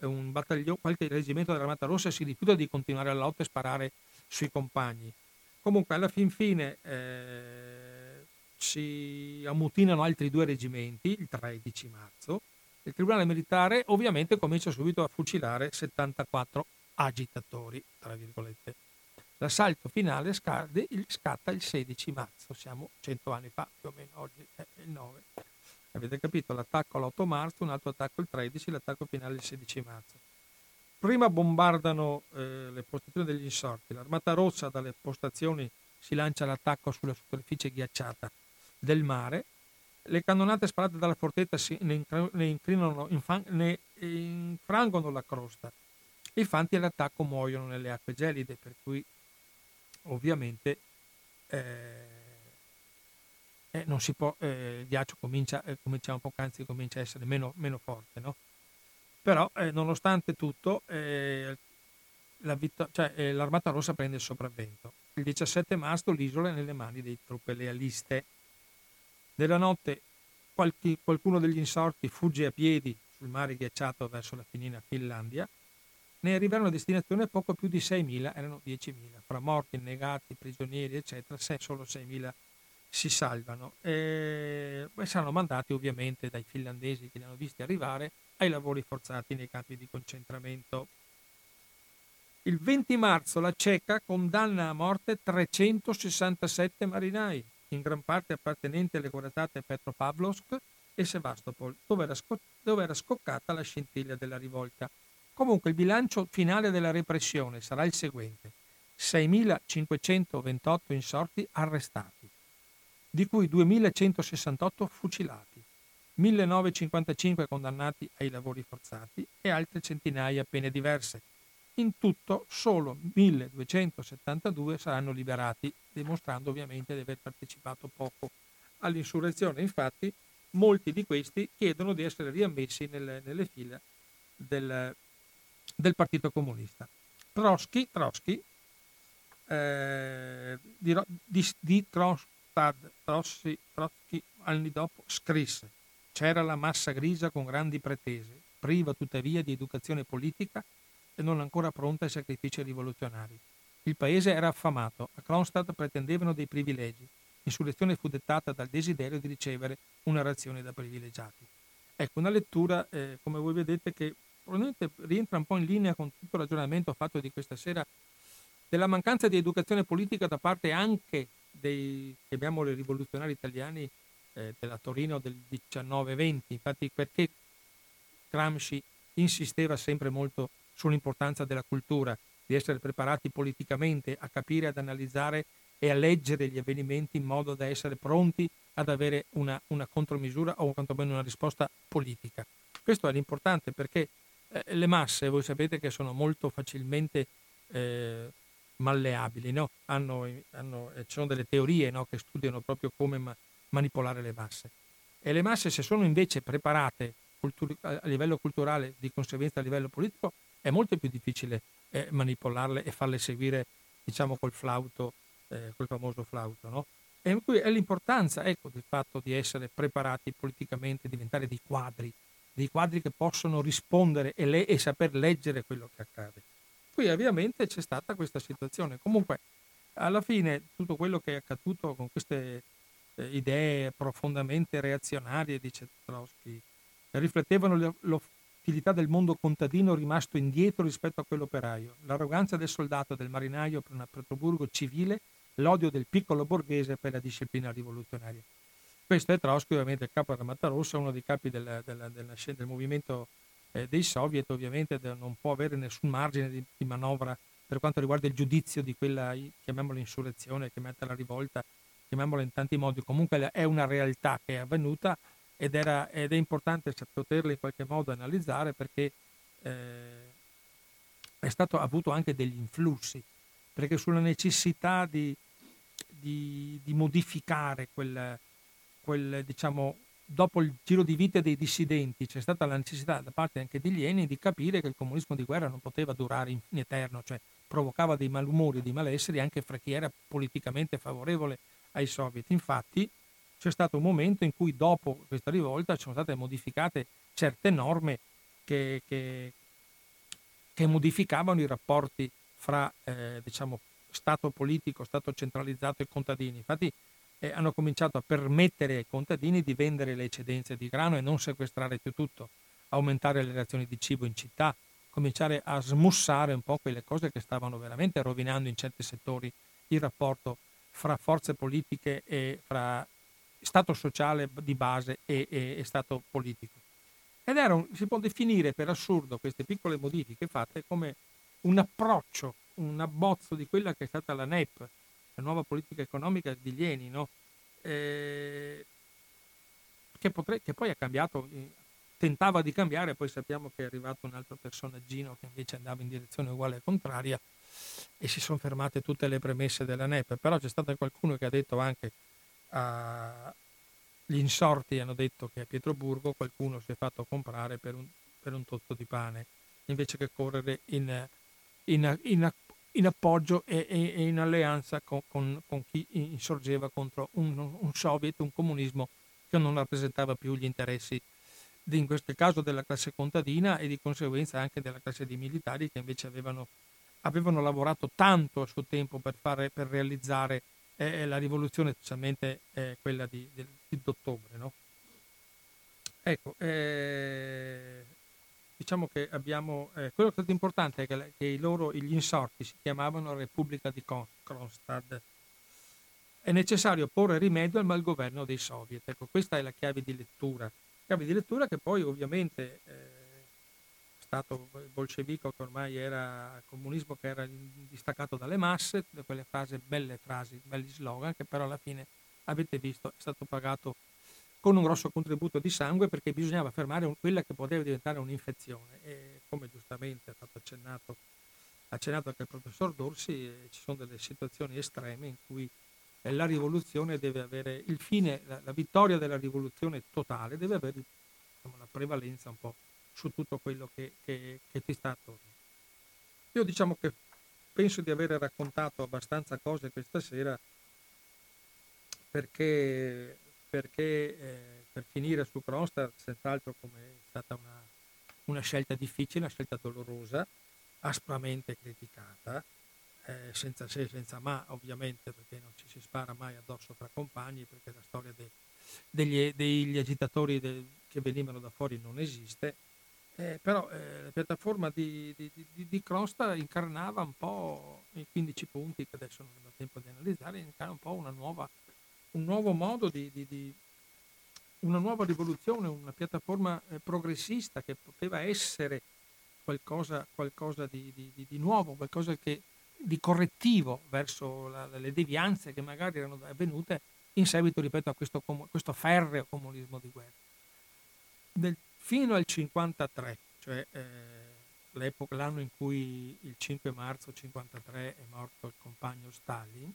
un battaglione, qualche reggimento dell'Armata Rossa si rifiuta di continuare la lotta e sparare sui compagni. Comunque alla fin fine eh, si ammutinano altri due reggimenti il 13 marzo. Il Tribunale Militare ovviamente comincia subito a fucilare 74 agitatori, tra virgolette. L'assalto finale scatta il 16 marzo, siamo 100 anni fa più o meno, oggi è il 9. Avete capito? L'attacco l'8 marzo, un altro attacco il 13, l'attacco finale il 16 marzo. Prima bombardano eh, le postazioni degli insorti, l'Armata Rossa dalle postazioni si lancia l'attacco sulla superficie ghiacciata del mare Le cannonate sparate dalla fortezza ne, incrinano, ne infrangono la crosta. I fanti all'attacco muoiono nelle acque gelide, per cui ovviamente eh, eh, non si può, eh, il ghiaccio comincia, eh, come dicevamo poc'anzi, comincia a essere meno, meno forte, no? Però, eh, nonostante tutto, eh, la vita, cioè, eh, l'Armata Rossa prende il sopravvento. Il 17 marzo l'isola è nelle mani delle truppe lealiste. Nella notte qualche, qualcuno degli insorti fugge a piedi sul mare ghiacciato verso la finina Finlandia. Ne arrivarono a destinazione poco più di 6.000, erano 10.000. Fra morti, negati, prigionieri, eccetera, solo 6.000 si salvano. E saranno mandati ovviamente dai finlandesi che li hanno visti arrivare ai lavori forzati nei campi di concentramento. Il 20 marzo la Ceca condanna a morte 367 marinai, in gran parte appartenenti alle guardate Petropavlovsk e Sevastopol, dove era, sco- dove era scoccata la scintilla della rivolta. Comunque il bilancio finale della repressione sarà il seguente. 6.528 insorti arrestati, di cui 2.168 fucilati, 1.955 condannati ai lavori forzati e altre centinaia a pene diverse. In tutto solo 1.272 saranno liberati, dimostrando ovviamente di aver partecipato poco all'insurrezione. Infatti molti di questi chiedono di essere riammessi nelle, nelle fila del, del, Partito Comunista. Trotsky, Trotsky eh, di, di, di Kronstadt, Trotsky, Trotsky anni dopo scrisse c'era la massa grigia con grandi pretese, priva tuttavia di educazione politica e non ancora pronta ai sacrifici rivoluzionari. Il paese era affamato, a Kronstadt pretendevano dei privilegi. L'insurrezione fu dettata dal desiderio di ricevere una razione da privilegiati. Ecco, una lettura, eh, come voi vedete, che probabilmente rientra un po' in linea con tutto il ragionamento fatto di questa sera della mancanza di educazione politica da parte anche dei, chiamiamoli rivoluzionari italiani, eh, della Torino del 19-20, infatti perché Gramsci insisteva sempre molto sull'importanza della cultura, di essere preparati politicamente a capire, ad analizzare e a leggere gli avvenimenti in modo da essere pronti ad avere una, una contromisura o quantomeno una risposta politica. Questo è l'importante perché eh, le masse, voi sapete che sono molto facilmente eh, malleabili, no? hanno, hanno, ci sono delle teorie no? che studiano proprio come ma, manipolare le masse. E le masse, se sono invece preparate cultur- a livello culturale, di conseguenza a livello politico, è molto più difficile eh, manipolarle e farle seguire, diciamo, col flauto, eh, col famoso flauto, no? E è l'importanza, ecco, del fatto di essere preparati politicamente, diventare dei quadri, dei quadri che possono rispondere e, le- e saper leggere quello che accade. Qui ovviamente c'è stata questa situazione. Comunque, alla fine, tutto quello che è accaduto con queste eh, idee profondamente reazionarie, dice Trotsky, riflettevano l'utilità del mondo contadino rimasto indietro rispetto a quello operaio, l'arroganza del soldato e del marinaio per un Pietroburgo civile, l'odio del piccolo borghese per la disciplina rivoluzionaria. Questo è Trotsky, ovviamente il capo dell'Armata Rossa, uno dei capi del, del, del, del movimento eh, dei soviet, ovviamente non può avere nessun margine di, di, manovra per quanto riguarda il giudizio di quella, chiamiamola insurrezione, chiamiamola rivolta, chiamiamola in tanti modi, comunque è una realtà che è avvenuta ed, era, ed è importante poterla in qualche modo analizzare perché eh, è stato avuto anche degli influssi, perché sulla necessità di, di, di modificare quel, quel, diciamo, dopo il giro di vita dei dissidenti c'è stata la necessità da parte anche di Lenin di capire che il comunismo di guerra non poteva durare in, in eterno, cioè provocava dei malumori, dei malesseri anche fra chi era politicamente favorevole ai soviet. Infatti c'è stato un momento in cui dopo questa rivolta sono state modificate certe norme che, che, che modificavano i rapporti fra eh, diciamo, Stato politico, Stato centralizzato e contadini. Infatti eh, hanno cominciato a permettere ai contadini di vendere le eccedenze di grano e non sequestrare più tutto, aumentare le razioni di cibo in città, cominciare a smussare un po' quelle cose che stavano veramente rovinando in certi settori il rapporto fra forze politiche e fra Stato sociale di base e, e, e Stato politico. Ed era un, si può definire per assurdo queste piccole modifiche fatte come un approccio, un abbozzo di quella che è stata la NEP, la nuova politica economica di Lenin, no? eh, che, potre, che poi ha cambiato, eh, tentava di cambiare, poi sappiamo che è arrivato un altro personaggino che invece andava in direzione uguale e contraria e si sono fermate tutte le premesse della NEP, però c'è stato qualcuno che ha detto anche a, gli insorti hanno detto che a Pietroburgo qualcuno si è fatto comprare per un, per un tozzo di pane invece che correre in, in, in, in appoggio e, e, in alleanza con, con, con, chi insorgeva contro un, un, soviet, un comunismo che non rappresentava più gli interessi di, in questo caso della classe contadina e di conseguenza anche della classe di militari che invece avevano, avevano lavorato tanto a suo tempo per, fare, per realizzare eh, la rivoluzione, specialmente eh, quella di, di, di ottobre. No? Ecco, eh, diciamo che abbiamo, eh, quello che è importante è che, che loro, gli insorti si chiamavano Repubblica di Kronstadt. È necessario porre rimedio al malgoverno dei soviet. Ecco, questa è la chiave di lettura. Chiave di lettura che poi ovviamente eh, Stato bolscevico che ormai era comunismo che era distaccato dalle masse, tutte quelle frasi, belle frasi, belli slogan che però alla fine avete visto è stato pagato con un grosso contributo di sangue perché bisognava fermare quella che poteva diventare un'infezione. E come giustamente ha fatto accennato, accennato anche il professor Dorsi, eh, ci sono delle situazioni estreme in cui eh, la rivoluzione deve avere il fine, la, la vittoria della rivoluzione totale deve avere diciamo, la prevalenza un po' su tutto quello che, che, che ti sta attorno. Io diciamo che penso di aver raccontato abbastanza cose questa sera perché perché eh, per finire su Kronstadt, senz'altro come è stata una, una, scelta difficile, una scelta dolorosa, aspramente criticata, eh, senza se senza ma ovviamente perché non ci si spara mai addosso tra compagni, perché la storia de, degli, degli, agitatori de, che venivano da fuori non esiste, eh, però eh, la piattaforma di, di, di, di Kronstadt incarnava un po' i 15 punti che adesso non ho tempo di analizzare, incarna un po' nuova un nuovo modo di, una nuova rivoluzione, una piattaforma eh, progressista che poteva essere qualcosa, qualcosa di, nuovo, qualcosa che, di correttivo verso la, le devianze che magari erano avvenute in seguito, ripeto, a questo, questo ferreo comunismo di guerra. Del, fino al 1953, cioè eh, l'anno in cui il 5 marzo 1953 è morto il compagno Stalin,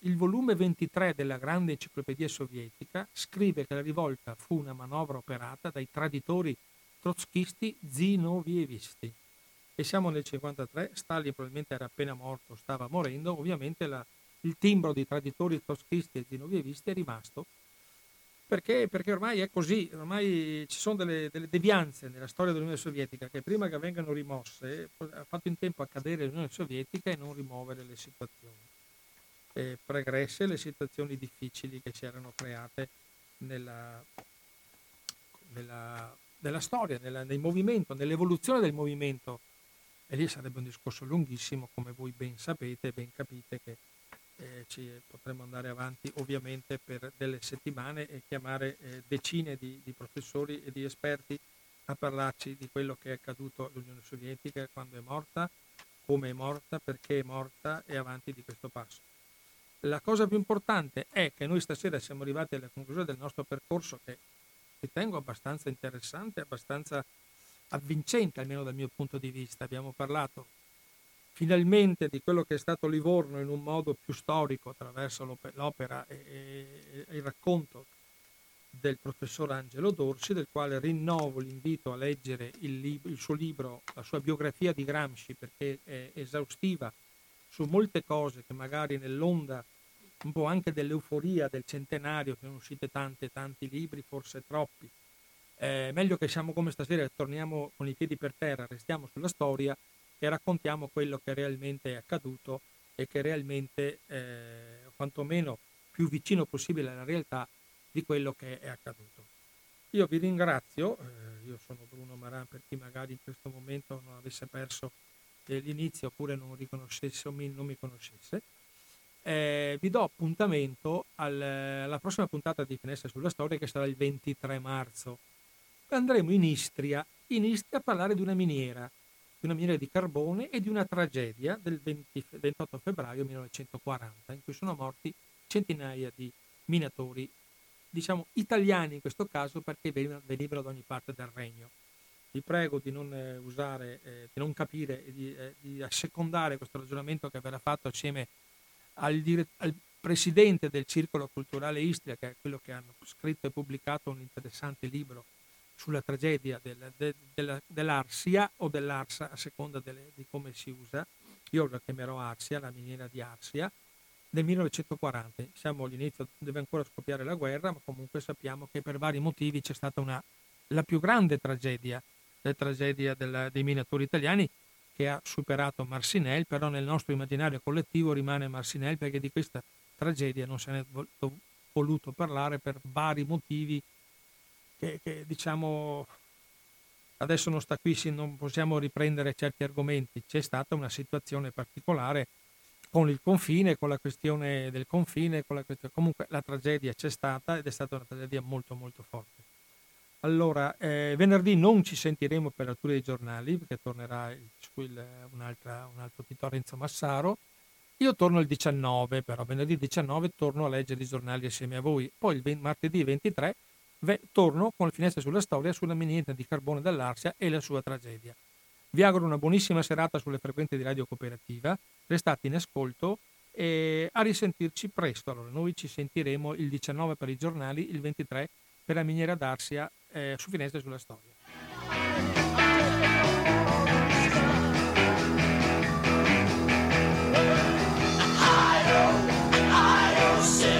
il volume 23 della Grande Enciclopedia Sovietica scrive che la rivolta fu una manovra operata dai traditori trotskisti zinovievisti. E siamo nel 1953, Stalin probabilmente era appena morto, stava morendo, ovviamente la, il timbro di traditori trotskisti e zinovievisti è rimasto perché, perché, ormai è così, ormai ci sono delle, delle, devianze nella storia dell'Unione Sovietica che prima che vengano rimosse ha fatto in tempo a cadere l'Unione Sovietica e non rimuovere le situazioni eh, pregresse le situazioni difficili che si erano create nella, nella, nella storia, nella, nel movimento, nell'evoluzione del movimento. E lì sarebbe un discorso lunghissimo, come voi ben sapete, ben capite che eh, ci potremmo andare avanti ovviamente per delle settimane e chiamare eh, decine di, di, professori e di esperti a parlarci di quello che è accaduto all'Unione Sovietica quando è morta, come è morta, perché è morta e avanti di questo passo. La cosa più importante è che noi stasera siamo arrivati alla conclusione del nostro percorso che ritengo abbastanza interessante, abbastanza avvincente almeno dal mio punto di vista. Abbiamo parlato finalmente di quello che è stato Livorno in un modo più storico attraverso l'opera e, il racconto del professor Angelo Dorsi, del quale rinnovo l'invito a leggere il, lib- il suo libro, la sua biografia di Gramsci, perché è esaustiva su molte cose che magari nell'onda un po' anche dell'euforia del centenario, che sono uscite tante, tanti libri, forse troppi. Eh, meglio che siamo come stasera, torniamo con i piedi per terra, restiamo sulla storia e raccontiamo quello che realmente è accaduto e che realmente, eh, quantomeno più vicino possibile alla realtà di quello che è accaduto. Io vi ringrazio, eh, io sono Bruno Maran per chi magari in questo momento non avesse perso l'inizio oppure non riconoscesse o non mi conoscesse eh, vi do appuntamento al, alla prossima puntata di Finestra sulla Storia che sarà il 23 marzo. Andremo in Istria, in Istria a parlare di una miniera, di una miniera di carbone e di una tragedia del 20, 28 febbraio 1940 in cui sono morti centinaia di minatori diciamo italiani in questo caso perché venivano da ogni parte del regno. Vi prego di non eh, usare, eh, di non capire e di, eh, di, assecondare questo ragionamento che verrà fatto assieme al, dire, al, presidente del Circolo Culturale Istria, che è quello che hanno scritto e pubblicato un interessante libro sulla tragedia del, de, de, dell'Arsia o dell'Arsa, a seconda delle, di come si usa. Io la chiamerò Arsia, la miniera di Arsia, del 1940. Siamo all'inizio, deve ancora scoppiare la guerra, ma comunque sappiamo che per vari motivi c'è stata una, la più grande tragedia, la tragedia della, dei minatori italiani che ha superato Marcinelle, però nel nostro immaginario collettivo rimane Marcinelle perché di questa tragedia non se ne è voluto parlare per vari motivi che, che diciamo adesso non sta qui, non possiamo riprendere certi argomenti, c'è stata una situazione particolare con il confine, con la questione del confine, la questione... comunque la tragedia c'è stata ed è stata una tragedia molto molto forte. Allora, eh, venerdì non ci sentiremo per la lettura dei giornali perché tornerà il, il, un altro Tito Renzo Massaro. Io torno il 19, però venerdì 19 torno a leggere i giornali assieme a voi. Poi il 20, martedì 23 ve, torno con le finestre sulla storia sulla miniera di carbone dell'Arsia e la sua tragedia. Vi auguro una buonissima serata sulle frequenze di Radio Cooperativa restate in ascolto e a risentirci presto. Allora, noi ci sentiremo il 19 per i giornali, il 23 per la miniera d'Arsia eh, su Finestre sulla Storia.